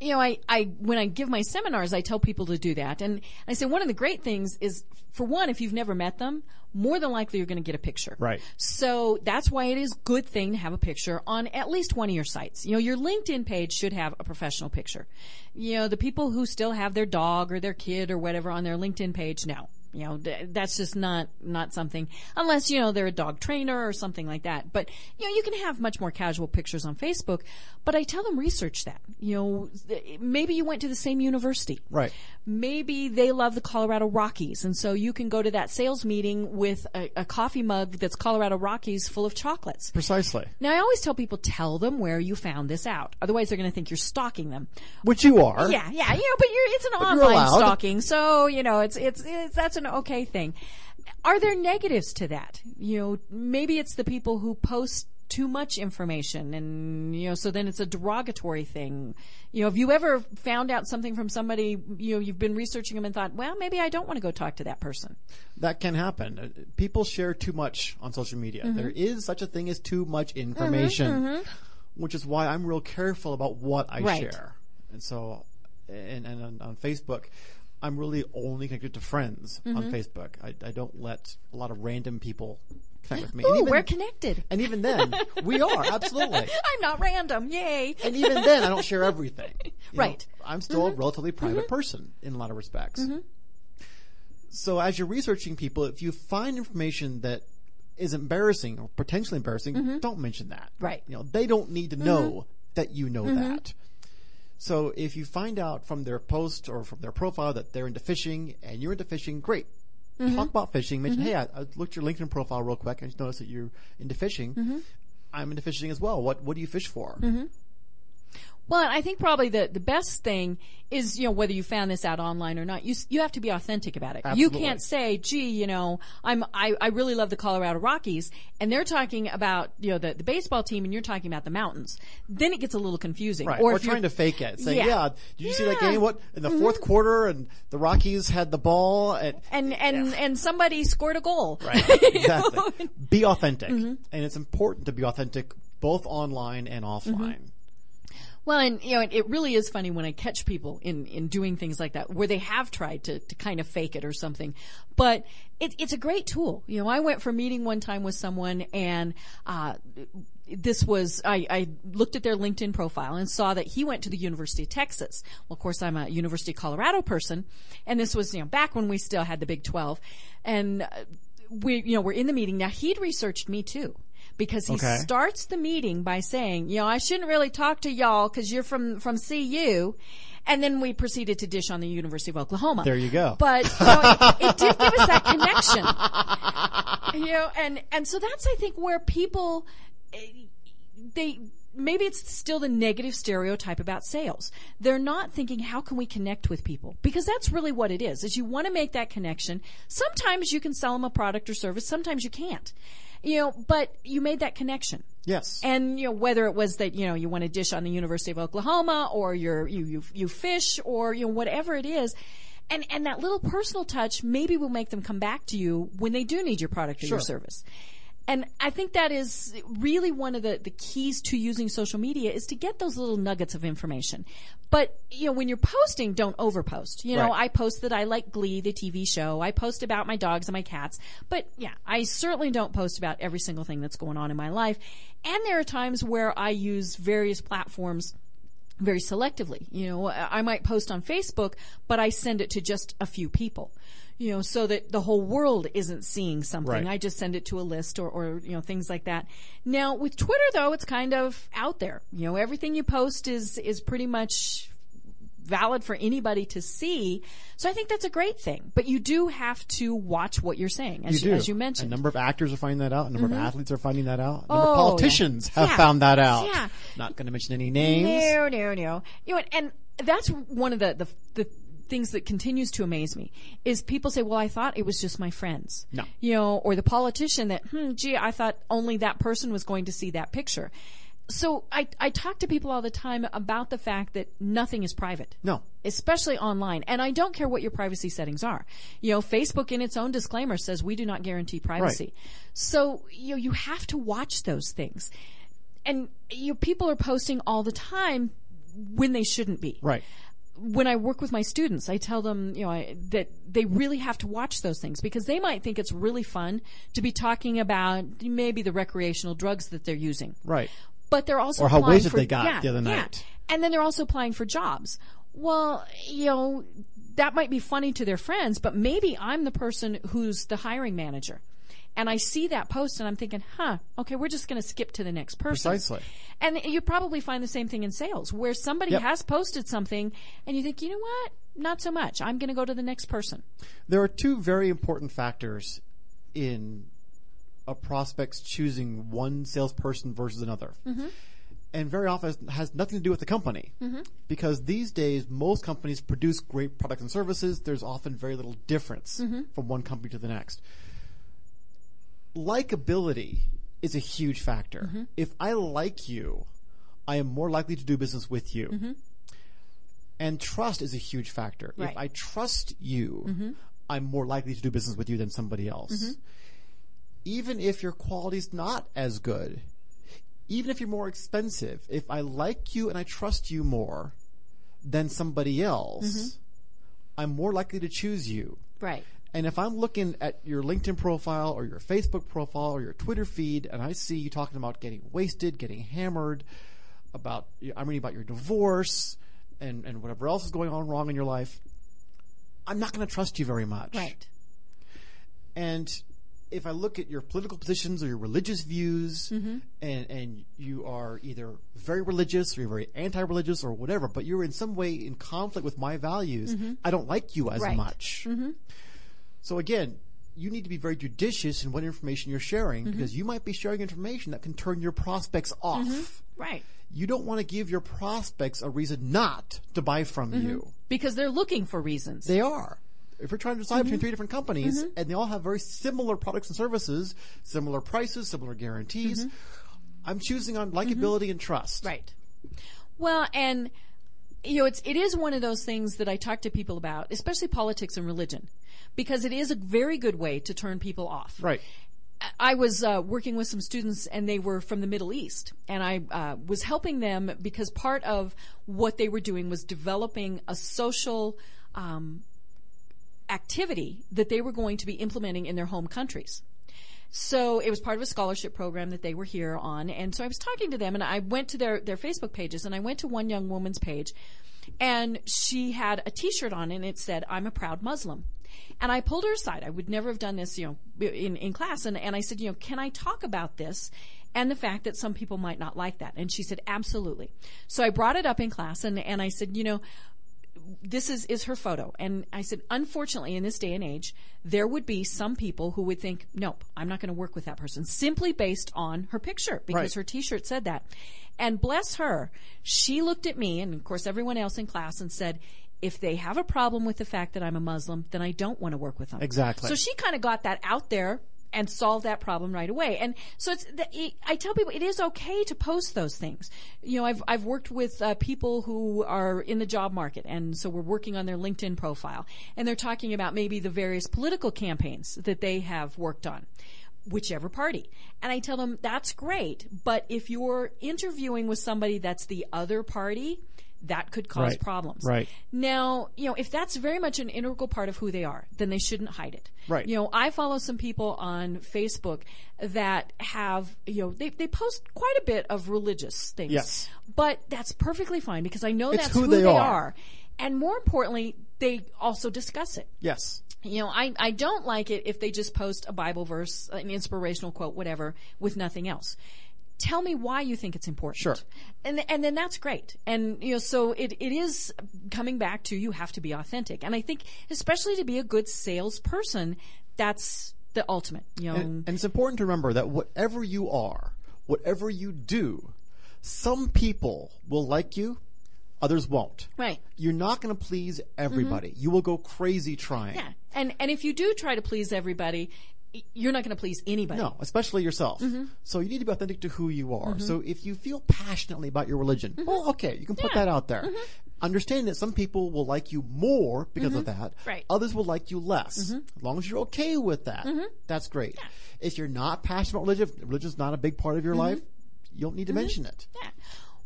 B: You know, I, I, when I give my seminars, I tell people to do that. And I say one of the great things is, for one, if you've never met them, more than likely you're going to get a picture.
C: Right.
B: So that's why it is a good thing to have a picture on at least one of your sites. You know, your LinkedIn page should have a professional picture. You know, the people who still have their dog or their kid or whatever on their LinkedIn page, no. You know, that's just not not something unless you know they're a dog trainer or something like that. But you know, you can have much more casual pictures on Facebook. But I tell them research that. You know, maybe you went to the same university,
C: Right.
B: Maybe they love the Colorado Rockies, and so you can go to that sales meeting with a, a coffee mug that's Colorado Rockies full of chocolates.
C: Precisely.
B: Now, I always tell people, tell them where you found this out. Otherwise, they're going to think you're stalking them.
C: Which you are.
B: Yeah, yeah, you know, but you're, it's an
C: you're
B: online stalking, so, you know, it's, it's, it's, that's an okay thing. Are there negatives to that? You know, maybe it's the people who post too much information and, you know, so then it's a derogatory thing. You know, have you ever found out something from somebody, you know, you've been researching them and thought, well, maybe I don't want to go talk to that person?
C: That can happen. People share too much on social media.
B: Mm-hmm.
C: There is such a thing as too much information, which is why I'm real careful about what I
B: Right.
C: share. And so, and, and on, on Facebook, I'm really only connected to friends
B: Mm-hmm.
C: on Facebook. I, I don't let a lot of random people connect with me. And
B: Ooh,
C: even-
B: we're connected.
C: And even then, we are absolutely. *laughs*
B: I'm not random. Yay.
C: And even then, I don't share everything. *laughs* Know,
B: Right. Mm-hmm.
C: I'm still a relatively private person in a lot of respects. So as you're researching people, if you find information that is embarrassing or potentially embarrassing, don't mention that.
B: Mm-hmm. Right. Mm-hmm.
C: You know, they don't need to know that you know that. So if you find out from their post or from their profile that they're into fishing and you're into fishing, great.
B: Mm-hmm.
C: Talk about fishing. Mention, hey, I, I looked at your LinkedIn profile real quick and just noticed that you're into fishing.
B: Mm-hmm.
C: I'm into fishing as well. What What do you fish for?
B: Well, I think probably the, the best thing is, you know, whether you found this out online or not, you, you have to be authentic about it. You can't say, gee, you know, I'm, I, I really love the Colorado Rockies and they're talking about, you know, the, the baseball team and you're talking about the mountains. Then it gets a little confusing.
C: Right.
B: Or
C: Or,
B: if you're-
C: trying to fake it. Say,
B: Yeah.
C: yeah. did you see that game? What in the mm-hmm. fourth quarter and the Rockies had the ball and
B: and, and, and somebody scored a goal.
C: Right. *laughs* exactly. Be authentic. Mm-hmm. And it's important to be authentic both online and offline. Mm-hmm.
B: Well, and you know, it, really is funny when I catch people in, in doing things like that where they have tried to, to kind of fake it or something. But it, it's a great tool. You know, I went for a meeting one time with someone and, uh, this was, I, I looked at their LinkedIn profile and saw that he went to the University of Texas. Well, of course, I'm a University of Colorado person. And this was, you know, back when we still had the Big 12. And uh, we, you know, we're in the meeting. Now, he'd researched me too. Because he
C: Okay.
B: starts the meeting by saying, you know, I shouldn't really talk to y'all because you're from, from CU. And then we proceeded to dish on the University of Oklahoma.
C: There you go.
B: But you know, it, it did give us that connection. you know, and and so that's I think where people eh, they maybe it's still the negative stereotype about sales. They're not thinking how can we connect with people because that's really what it is. Is you want to make that connection. Sometimes you can sell them a product or service, sometimes you can't. You know, but you made that connection.
C: Yes.
B: And you know whether it was that you know you want to dish on the University of Oklahoma or you're, you you you fish or you know whatever it is, and and that little personal touch maybe will make them come back to you when they do need your product or your service. And I think that is really one of the, the keys to using social media is to get those little nuggets of information. But, you know, when you're posting, don't overpost. You know,
C: Right.
B: I post that I like Glee, the TV show. I post about my dogs and my cats. But yeah, I certainly don't post about every single thing that's going on in my life. And there are times where I use various platforms very selectively. You know, I I might post on Facebook, but I send it to just a few people. You know, so that the whole world isn't seeing something.
C: Right.
B: I just send it to a list or, or, you know, things like that. Now with Twitter though, it's kind of out there. You know, everything you post is, is pretty much valid for anybody to see. So I think that's a great thing. But you do have to watch what you're saying, as
C: you
B: you, as you mentioned.
C: A number of actors are finding that out. A number of mm-hmm. athletes are finding that out. A number
B: Oh,
C: of politicians
B: yeah.
C: have
B: Yeah.
C: found that out.
B: Yeah.
C: Not going to mention any names.
B: No, no, no. You know, and that's one of the, the, the things that continues to amaze me is people say, well, I thought it was just my friends.
C: No.
B: You know, or the politician that, hmm, gee, I thought only that person was going to see that picture. So I, I talk to people all the time about the fact that nothing is private
C: No.
B: especially online. And I don't care what your privacy settings are. You know, Facebook in its own disclaimer says we do not guarantee privacy. So, you know, you have to watch those things. And you know, people are posting all the time when they shouldn't be.
C: Right.
B: When I work with my students, I tell them, you know, I, that they really have to watch those things because they might think it's really fun to be talking about maybe the recreational drugs that they're using
C: Right.
B: but they're also
C: Or how wasted
B: for,
C: they got
B: yeah,
C: the other
B: yeah.
C: night.
B: and then they're also applying for jobs. Well, you know, that might be funny to their friends, but maybe I'm the person who's the hiring manager. And I see that post and I'm thinking, huh, okay, we're just going to skip to the next person.
C: Precisely.
B: And you probably find the same thing in sales where somebody
C: Yep.
B: has posted something and you think, you know what? Not so much. I'm going to go to the next person.
C: There are two very important factors in a prospect's choosing one salesperson versus another. Mm-hmm. And very often it has nothing to do with the company. Mm-hmm. Because these days, most companies produce great products and services. There's often very little difference mm-hmm. from one company to the next. Likability is a huge factor. Mm-hmm. If I like you, I am more likely to do business with you. Mm-hmm. And trust is a huge factor.
B: Right.
C: If I trust you, mm-hmm. I'm more likely to do business with you than somebody else. Even if your quality's not as good, even if you're more expensive, if I like you and I trust you more than somebody else, I'm more likely to choose you.
B: Right.
C: And if I'm looking at your LinkedIn profile or your Facebook profile or your Twitter feed and I see you talking about getting wasted, getting hammered, about I'm reading about your divorce and, and whatever else is going on wrong in your life, I'm not going to trust you very much.
B: Right.
C: And if I look at your political positions or your religious views,
B: Mm-hmm.
C: and and you are either very religious or you're very anti-religious or whatever, but you're in some way in conflict with my values, I don't like you as
B: Mm-hmm. Right.
C: much. So again, you need to be very judicious in what information you're sharing
B: Mm-hmm.
C: because you might be sharing information that can turn your prospects off.
B: Mm-hmm. Right.
C: You don't want to give your prospects a reason not to buy from
B: Mm-hmm.
C: you.
B: Because they're looking for reasons.
C: They are. If you're trying to decide
B: Mm-hmm.
C: between three different companies and they all have very similar products and services, similar prices, similar guarantees, I'm choosing on likability and trust.
B: Mm-hmm. Right. Well, and you know, it's it is one of those things that I talk to people about, especially politics and religion, because it is a very good way to turn people off.
C: Right.
B: I was uh, working with some students, and they were from the Middle East, and I uh, was helping them because part of what they were doing was developing a social um, activity that they were going to be implementing in their home countries. So it was part of a scholarship program that they were here on. And so I was talking to them and I went to their, their Facebook pages and I went to one young woman's page and she had a t-shirt on and it said, I'm a proud Muslim. And I pulled her aside. I would never have done this, you know, in, in class. And, and I said, you know, can I talk about this and the fact that some people might not like that? And she said, absolutely. So I brought it up in class and, and I said, you know, this is, is her photo. And I said, unfortunately, in this day and age, there would be some people who would think, nope, I'm not going to work with that person simply based on her picture because
C: Right.
B: her t-shirt said that. And bless her, she looked at me and of course everyone else in class and said, if they have a problem with the fact that I'm a Muslim, then I don't want to work with them.
C: Exactly.
B: So she kind of got that out there and solve that problem right away. And so it's, the, I tell people it is okay to post those things. You know, I've, I've worked with uh, people who are in the job market and so we're working on their LinkedIn profile and they're talking about maybe the various political campaigns that they have worked on. Whichever party. And I tell them that's great, but if you're interviewing with somebody that's the other party, that could cause
C: Right.
B: problems.
C: Right.
B: Now, you know, if that's very much an integral part of who they are, then they shouldn't hide it.
C: Right.
B: You know, I follow some people on Facebook that have, you know, they, they post quite a bit of religious things.
C: Yes.
B: But that's perfectly fine because I know
C: It's
B: that's
C: who
B: who,
C: they
B: they,
C: are.
B: are. And more importantly, they also discuss it.
C: Yes.
B: You know, I, I don't like it if they just post a Bible verse, an inspirational quote, whatever, with nothing else. Tell me why you think it's important.
C: Sure.
B: And, and then that's great. And, you know, so it, it is coming back to you have to be authentic. And I think, especially to be a good salesperson, that's the ultimate, you know.
C: And, and it's important to remember that whatever you are, whatever you do, some people will like you, others won't.
B: right.
C: You're not going to please everybody. Mm-hmm. You will go crazy trying.
B: Yeah. And, and if you do try to please everybody, you're not going to please anybody.
C: No, especially yourself.
B: Mm-hmm.
C: So you need to be authentic to who you are. So if you feel passionately about your religion, well, okay, you can put
B: Mm-hmm. Yeah.
C: that out there. Understanding that some people will like you more because of that.
B: Mm-hmm. Right.
C: Others will like you less. As long as you're okay with that, that's great. If you're not passionate about religion, if religion's not a big part of your life, you don't need to mention it.
B: Yeah.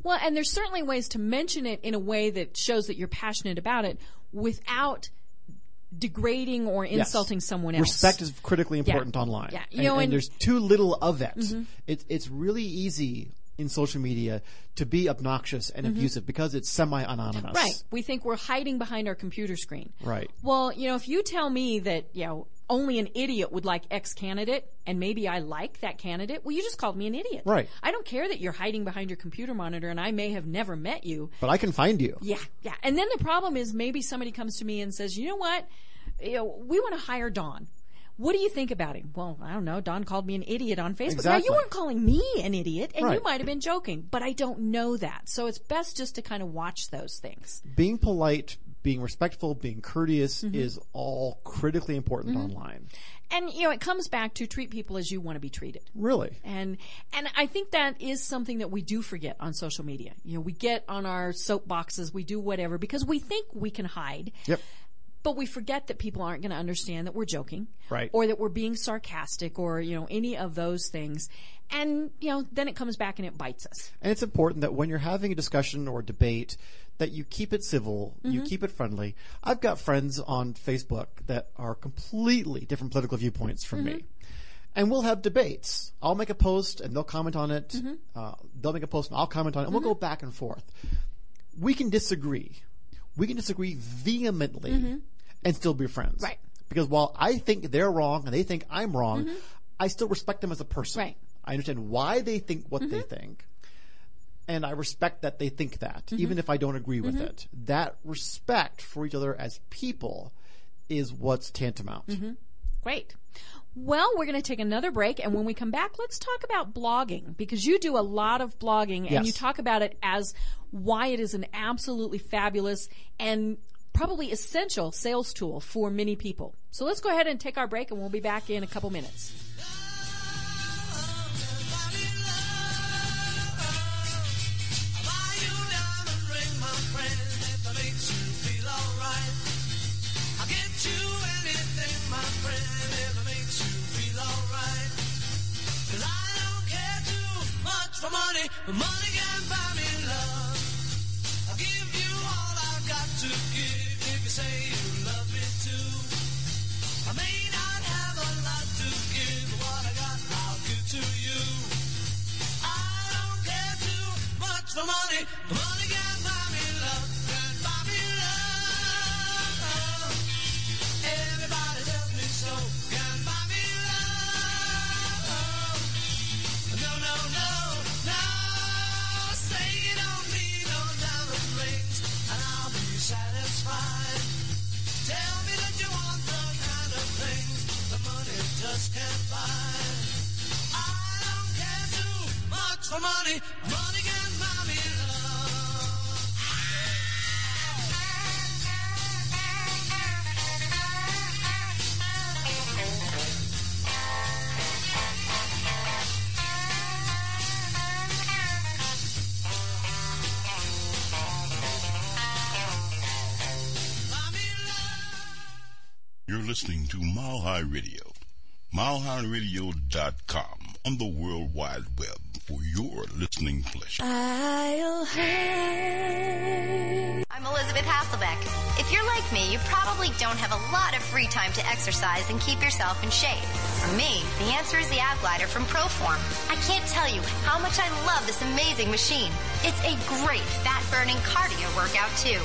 B: Well, and there's certainly ways to mention it in a way that shows that you're passionate about it without degrading or insulting someone else.
C: Respect is critically important online.
B: Yeah. You
C: And,
B: know,
C: and
B: and- Mm-hmm.
C: there's too little of it. It's it's really easy in social media to be obnoxious and abusive because it's semi-anonymous.
B: Mm-hmm. Right. We think we're hiding behind our computer screen.
C: Right.
B: Well, you know, if you tell me that, you know, only an idiot would like X candidate and maybe I like that candidate, well, you just called me an idiot.
C: Right.
B: I don't care that you're hiding behind your computer monitor and I may have never met you.
C: But I can find you.
B: Yeah, yeah. And then the problem is maybe somebody comes to me and says, you know what? You know, we want to hire Don. What do you think about him? Well, I don't know. Don called me an idiot on Facebook. Now, you weren't calling me an idiot, and you might have been joking, but I don't know that. So it's best just to kind of watch those things.
C: Being polite, being respectful, being courteous
B: Mm-hmm.
C: is all critically important online.
B: And, you know, it comes back to treat people as you want to be treated.
C: Really.
B: And and I think that is something that we do forget on social media. You know, we get on our soapboxes, we do whatever because we think we can hide.
C: Yep.
B: But we forget that people aren't going to understand that we're joking,
C: Right.
B: Or that we're being sarcastic, or you know, any of those things. And you know, then it comes back and it bites us.
C: And it's important that when you're having a discussion or a debate, that you keep it civil, you
B: Mm-hmm.
C: keep it friendly. I've got friends on Facebook that are completely different political viewpoints from me. And we'll have debates. I'll make a post and they'll comment on it.
B: Mm-hmm.
C: Uh, they'll make a post and I'll comment on it. And we'll go back and forth. We can disagree. We can disagree vehemently and still be friends.
B: Mm-hmm. Right.
C: Because while I think they're wrong and they think I'm wrong, I still respect them as a person.
B: Mm-hmm. Right.
C: I understand why they think what they think and I respect that they think that,
B: Mm-hmm.
C: even if I don't agree with it. That respect for each other as people is what's tantamount.
B: Mm-hmm. Great. Well, we're going to take another break, and when we come back, let's talk about blogging because you do a lot of blogging, and
C: Yes.
B: you talk about it as why it is an absolutely fabulous and probably essential sales tool for many people. So let's go ahead and take our break, and we'll be back in a couple minutes.
D: For money, money
G: listening to Mile High Radio. MileHighRadio.com on the World Wide Web for your listening pleasure.
E: I'll
H: I'm Elizabeth Hasselbeck. If you're like me, you probably don't have a lot of free time to exercise and keep yourself in shape. For me, the answer is the Ab Glider from Proform. I can't tell you how much I love this amazing machine. It's a great fat-burning cardio workout too.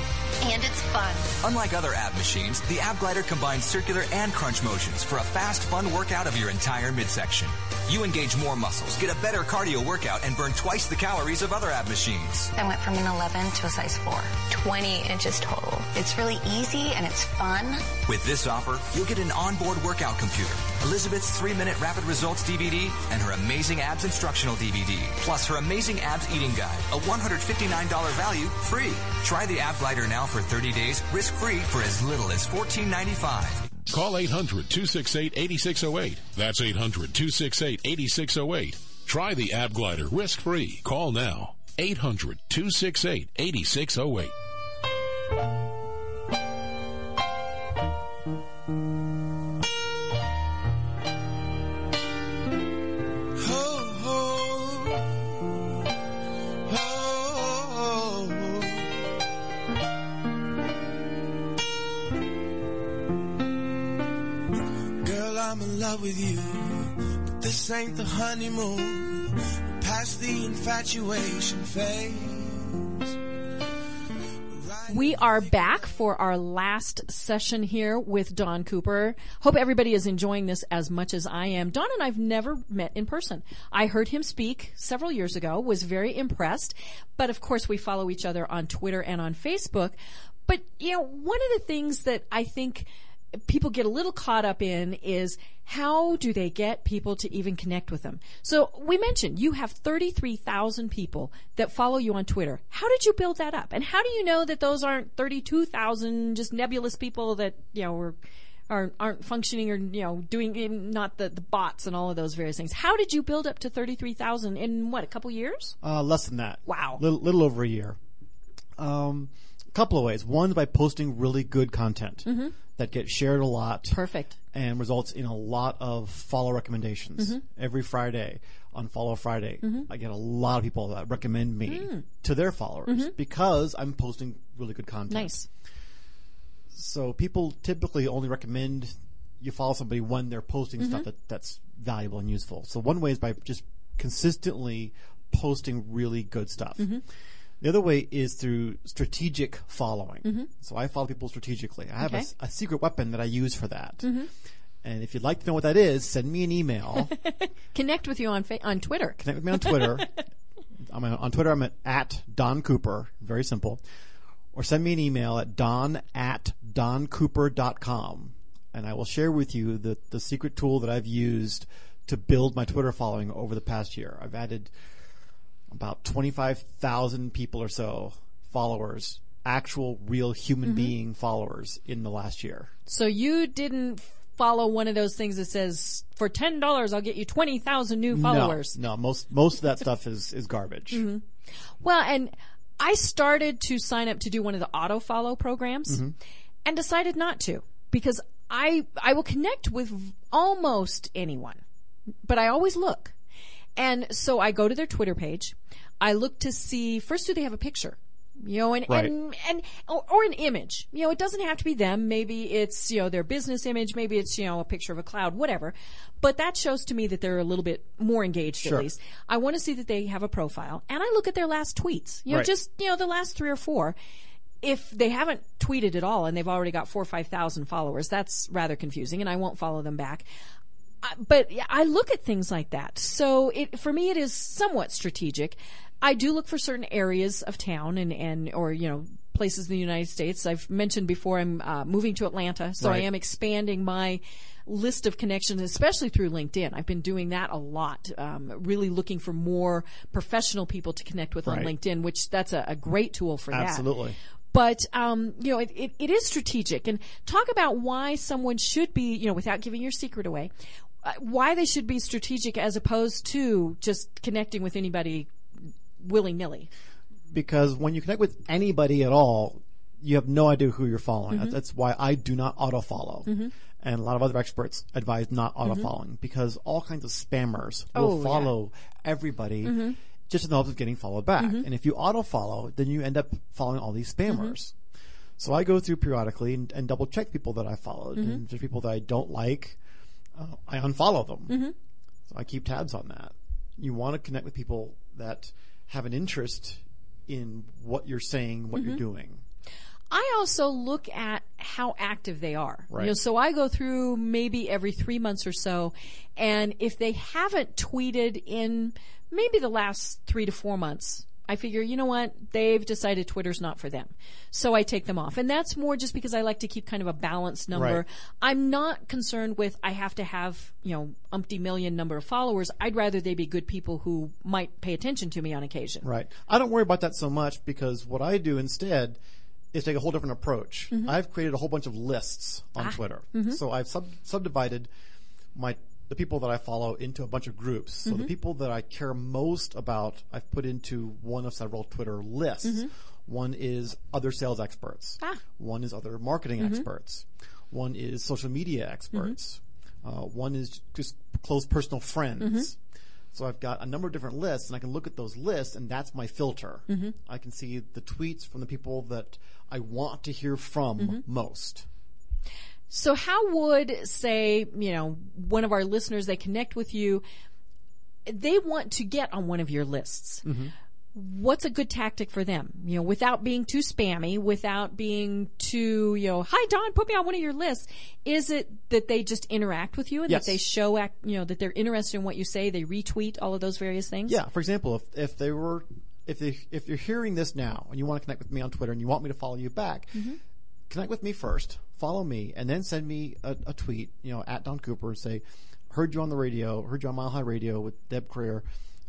H: And it's fun.
I: Unlike other ab machines, the Ab Glider combines circular and crunch motions for a fast, fun workout of your entire midsection. You engage more muscles, get a better cardio workout, and burn twice the calories of other ab machines.
J: I went from an 11 to a size 4. 20 inches total. It's really easy and it's fun.
I: With this offer, you'll get an onboard workout computer, Elizabeth's 3-minute rapid results DVD, and her amazing abs instructional DVD, plus her amazing abs eating guide, a $159 value, free. Try the Ab Glider now for 30 days, risk-free for as little as $14.95.
K: Call 800 268 8608. That's 800 268 8608. Try the Ab Glider risk free. Call now. 800
D: this ain't the honeymoon. We're
L: as the infatuation fades.
B: We are back for our last session here with Don Cooper. Hope everybody is enjoying this as much as I am. Don and I've never met in person. I heard him speak several years ago, was very impressed, but of course we follow each other on Twitter and on Facebook. But, you know, one of the things that I think people get a little caught up in is how do they get people to even connect with them? So we mentioned you have 33,000 people that follow you on Twitter. How did you build that up? And how do you know that those aren't 32,000 just nebulous people that, you know, were aren't, aren't functioning or, you know, doing not the, the bots and all of those various things. How did you build up to 33,000 in what, a couple years?
C: Uh, less than that.
B: Wow.
C: Little, little over a year. Um, couple of ways. One by posting really good content
B: Mhm.
C: that gets shared a lot.
B: Perfect.
C: And results in a lot of follow recommendations.
B: Mhm.
C: Every Friday on Follow Friday,
B: Mhm.
C: I get a lot of people that recommend me
B: Mm.
C: to their followers
B: Mhm.
C: because I'm posting really good content.
B: Nice.
C: So people typically only recommend you follow somebody when they're posting stuff
B: Mhm.
C: that, that's valuable and useful. So one way is by just consistently posting really good stuff. The other way is through strategic following.
B: Mhm.
C: So I follow people strategically. I have a
B: Okay.
C: s- a, secret weapon that I use for that.
B: Mhm.
C: And if you'd like to know what that is, send me an email. *laughs*
B: Connect with you on fa- on Twitter.
C: Connect with me on Twitter. *laughs* I'm on Twitter. I'm at, at Don Cooper. Very simple. Or send me an email at don at doncooper.com. And I will share with you the, the secret tool that I've used to build my Twitter following over the past year. I've added about 25,000 people or so followers, actual real human
B: Mhm.
C: being followers in the last year.
B: So you didn't follow one of those things that says for ten dollars I'll get you twenty thousand new followers.
C: No, no, most, most of that stuff is, is garbage.
B: Mhm. Well, and I started to sign up to do one of the auto follow programs
C: Mhm.
B: and decided not to because I I will connect with almost anyone, but I always look. And so I go to their Twitter page. I look to see first do they have a picture? You know, and,
C: Right.
B: and, and, or, or an image. You know, it doesn't have to be them. Maybe it's, you know, their business image. Maybe it's, you know, a picture of a cloud, whatever. But that shows to me that they're a little bit more engaged
C: Sure.
B: at least. I want to see that they have a profile and I look at their last tweets. You know,
C: Right.
B: just, you know, the last three or four. If they haven't tweeted at all and they've already got four or five thousand followers, that's rather confusing and I won't follow them back. But I look at things like that. So it, for me, it is somewhat strategic. I do look for certain areas of town and, and, or, you know, places in the United States. I've mentioned before I'm uh, moving to Atlanta, so I am expanding my list of connections, especially through LinkedIn. I've been doing that a lot, um, really looking for more professional people to connect with on LinkedIn, which that's a, a great tool for that.
C: Absolutely.
B: But um, you know, it, it, it is strategic. And talk about why someone should be, you know, without giving your secret away, why they should be strategic as opposed to just connecting with anybody willy nilly.
C: because when you connect with anybody at all, you have no idea who you're following.
B: Mhm.
C: That's why I do not auto follow.
B: Mhm.
C: And a lot of other experts advise not auto following because all kinds of spammers will
B: Oh, yeah.
C: follow everybody
B: Mhm.
C: just in the hopes of getting followed back.
B: Mhm.
C: And if you auto follow, then you end up following all these spammers. So I go through periodically and, and double check people that I followed. And just people that I don't like, uh, I unfollow them.
B: Mhm.
C: So I keep tabs on that. You want to connect with people that have an interest in what you're saying, what you're
B: Mhm.
C: doing.
B: I also look at how active they are.
C: Right.
B: You know, so I go through maybe every three months or so, and if they haven't tweeted in maybe the last three to four months, I figure, you know what, they've decided Twitter's not for them. So I take them off. And that's more just because I like to keep kind of a balanced number.
C: Right.
B: I'm not concerned with I have to have, you know, umpty million number of followers. I'd rather they be good people who might pay attention to me on occasion.
C: Right. I don't worry about that so much because what I do instead is take a whole different approach.
B: Mhm.
C: I've created a whole bunch of lists on
B: Ah.
C: Twitter.
B: Mhm.
C: So I've sub- subdivided my the people that I follow into a bunch of groups. So the
B: Mhm.
C: people that I care most about, I've put into one of several Twitter lists.
B: Mhm.
C: One is other sales experts.
B: Ah.
C: One is other marketing
B: Mhm.
C: experts. One is social media experts.
B: Mm-hmm.
C: Uh, one is just close personal friends.
B: Mhm.
C: So I've got a number of different lists, and I can look at those lists, and that's my filter.
B: Mhm.
C: I can see the tweets from the people that I want to hear from
B: Mhm.
C: most.
B: So how would say, you know, one of our listeners, they connect with you. they want to get on one of your lists. Mm-hmm. What's a good tactic for them? You know, without being too spammy, without being too, you know, hi Don, put me on one of your lists. Is it that they just interact with you and
C: Yes.
B: that they show, act, you know, that they're interested in what you say, they retweet all of those various things?
C: Yeah. For example, if if they were if they if you're hearing this now and you want to connect with me on Twitter and you want me to follow you back, mm-hmm. Connect with me first, follow me, and then send me a, a tweet, you know, at Don Cooper and say, heard you on the radio, heard you on Mile High Radio with Deb Creer.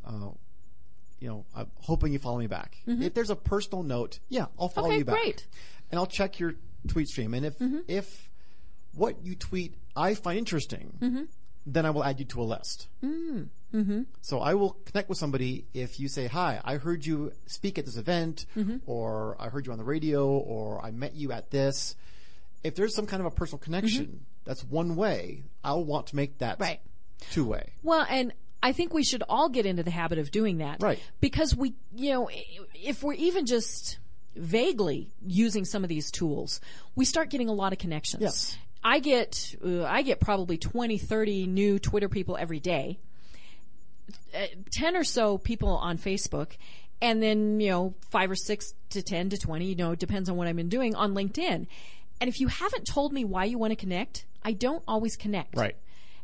C: Uh, you know, I'm hoping you follow me back. Mm-hmm. If there's a personal note, yeah, I'll follow
B: Okay,
C: you back.
B: great.
C: And I'll check your tweet stream. And if mm-hmm. if what you tweet I find interesting, mm-hmm. Then I will add you to a list. Mm, mm-hmm. So I will connect with somebody if you say, "Hi, I heard you speak at this event," mm-hmm. or "I heard you on the radio," or "I met you at this." If there's some kind of a personal connection, mm-hmm. that's one way. I'll want to make that
B: Right.
C: two way.
B: Well, and I think we should all get into the habit of doing that.
C: Right.
B: Because we, you know, if we're even just vaguely using some of these tools, we start getting a lot of connections.
C: Yes.
B: I get, uh, I get probably 20, 30 new Twitter people every day. Uh, 10 or so people on Facebook. And then, you know, five or six to 10 to 20, you know, depends on what I've been doing on LinkedIn. And if you haven't told me why you want to connect, I don't always connect.
C: Right.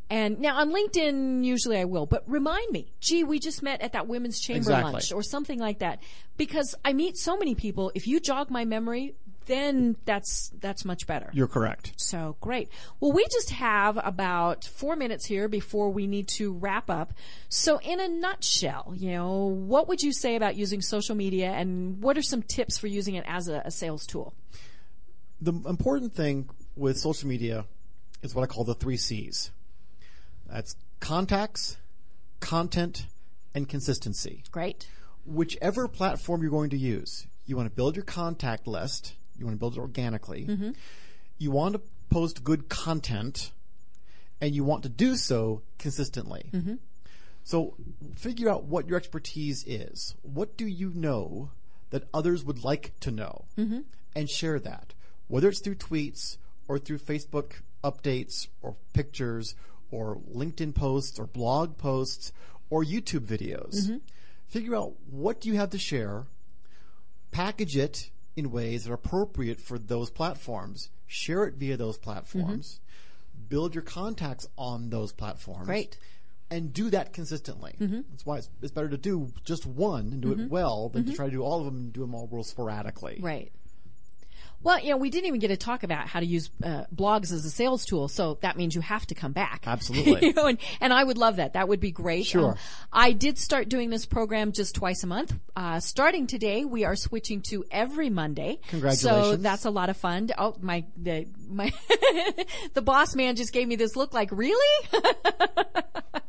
B: And now on LinkedIn, usually I will, but remind me, gee, we just met at that women's chamber
C: Exactly.
B: lunch or something like that. Because I meet so many people. If you jog my memory, then that's, that's much better.
C: You're correct.
B: So great. Well, we just have about four minutes here before we need to wrap up. So in a nutshell, you know, what would you say about using social media and what are some tips for using it as a, a sales tool?
C: The important thing with social media is what I call the three C's. That's contacts, content, and consistency.
B: Great.
C: whichever platform you're going to use, you want to build your contact list. You want to build it organically. Mm-hmm. You want to post good content, and you want to do so consistently. Mm-hmm. So figure out what your expertise is. What do you know that others would like to know, mm-hmm. and share that. Whether it's through tweets or through Facebook updates or pictures or LinkedIn posts or blog posts or YouTube videos. Figure out what do you have to share, package it in ways that are appropriate for those platforms, share it via those platforms, mm-hmm. build your contacts on those platforms.
B: Great.
C: And do that consistently. Mm-hmm. That's why it's, it's better to do just one and do it mm-hmm. well than to try to do all of them and do them all real sporadically.
B: Right. Well, you know, we didn't even get to talk about how to use uh, blogs as a sales tool, so that means you have to come back.
C: Absolutely. *laughs*
B: you know, and, and I would love that. That would be great.
C: Sure.
B: Um, I did start doing this program just twice a month. Uh, starting today, we are switching to every Monday.
C: Congratulations.
B: So that's a lot of fun. Oh, my, the, my, *laughs* the boss man just gave me this look like, really? *laughs*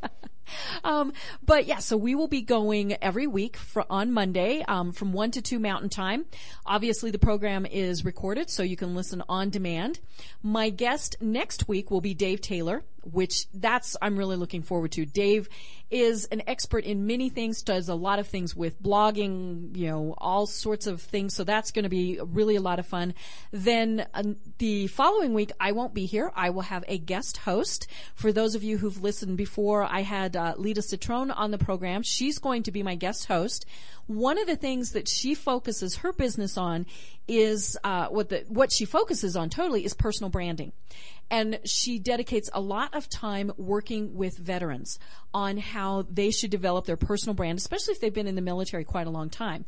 B: *laughs* Um, but yeah, so we will be going every week fr- on Monday um, from 1 to 2 Mountain Time. Obviously, the program is recorded, so you can listen on demand. My guest next week will be Dave Taylor, which that's I'm really looking forward to. Dave is an expert in many things, does a lot of things with blogging, you know, all sorts of things. So that's going to be really a lot of fun. Then uh, the following week, I won't be here. I will have a guest host. For those of you who've listened before, I had uh, Lida Citroën on the program. She's going to be my guest host. One of the things that she focuses her business on is uh, what the what she focuses on totally is personal branding, and she dedicates a lot of time working with veterans on how they should develop their personal brand, especially if they've been in the military quite a long time.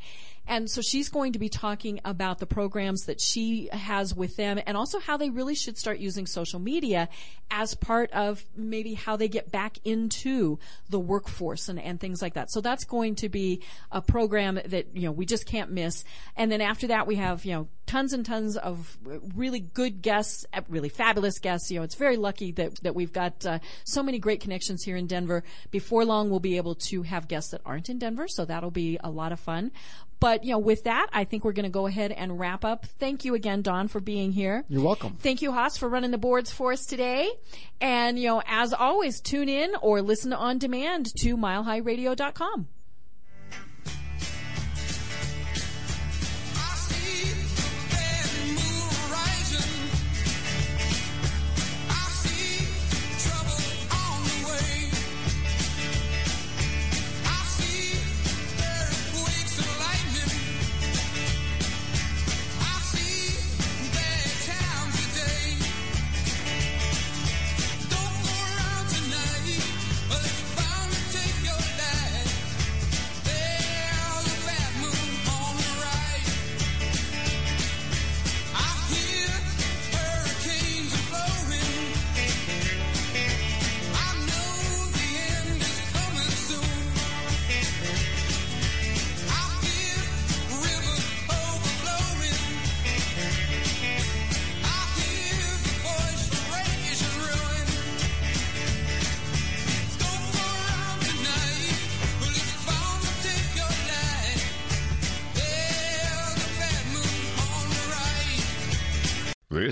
B: And so she's going to be talking about the programs that she has with them and also how they really should start using social media as part of maybe how they get back into the workforce and, and things like that. So that's going to be a program that, you know, we just can't miss. And then after that, we have, you know, tons and tons of really good guests, uh, really fabulous guests. You know, it's very lucky that, that we've got uh, so many great connections here in Denver. Before long, we'll be able to have guests that aren't in Denver, so that'll be a lot of fun. But, you know, with that, I think we're going to go ahead and wrap up. Thank you again, Don, for being here.
C: You're welcome.
B: Thank you, Haas, for running the boards for us today. And, you know, as always, tune in or listen on demand to milehighradio.com.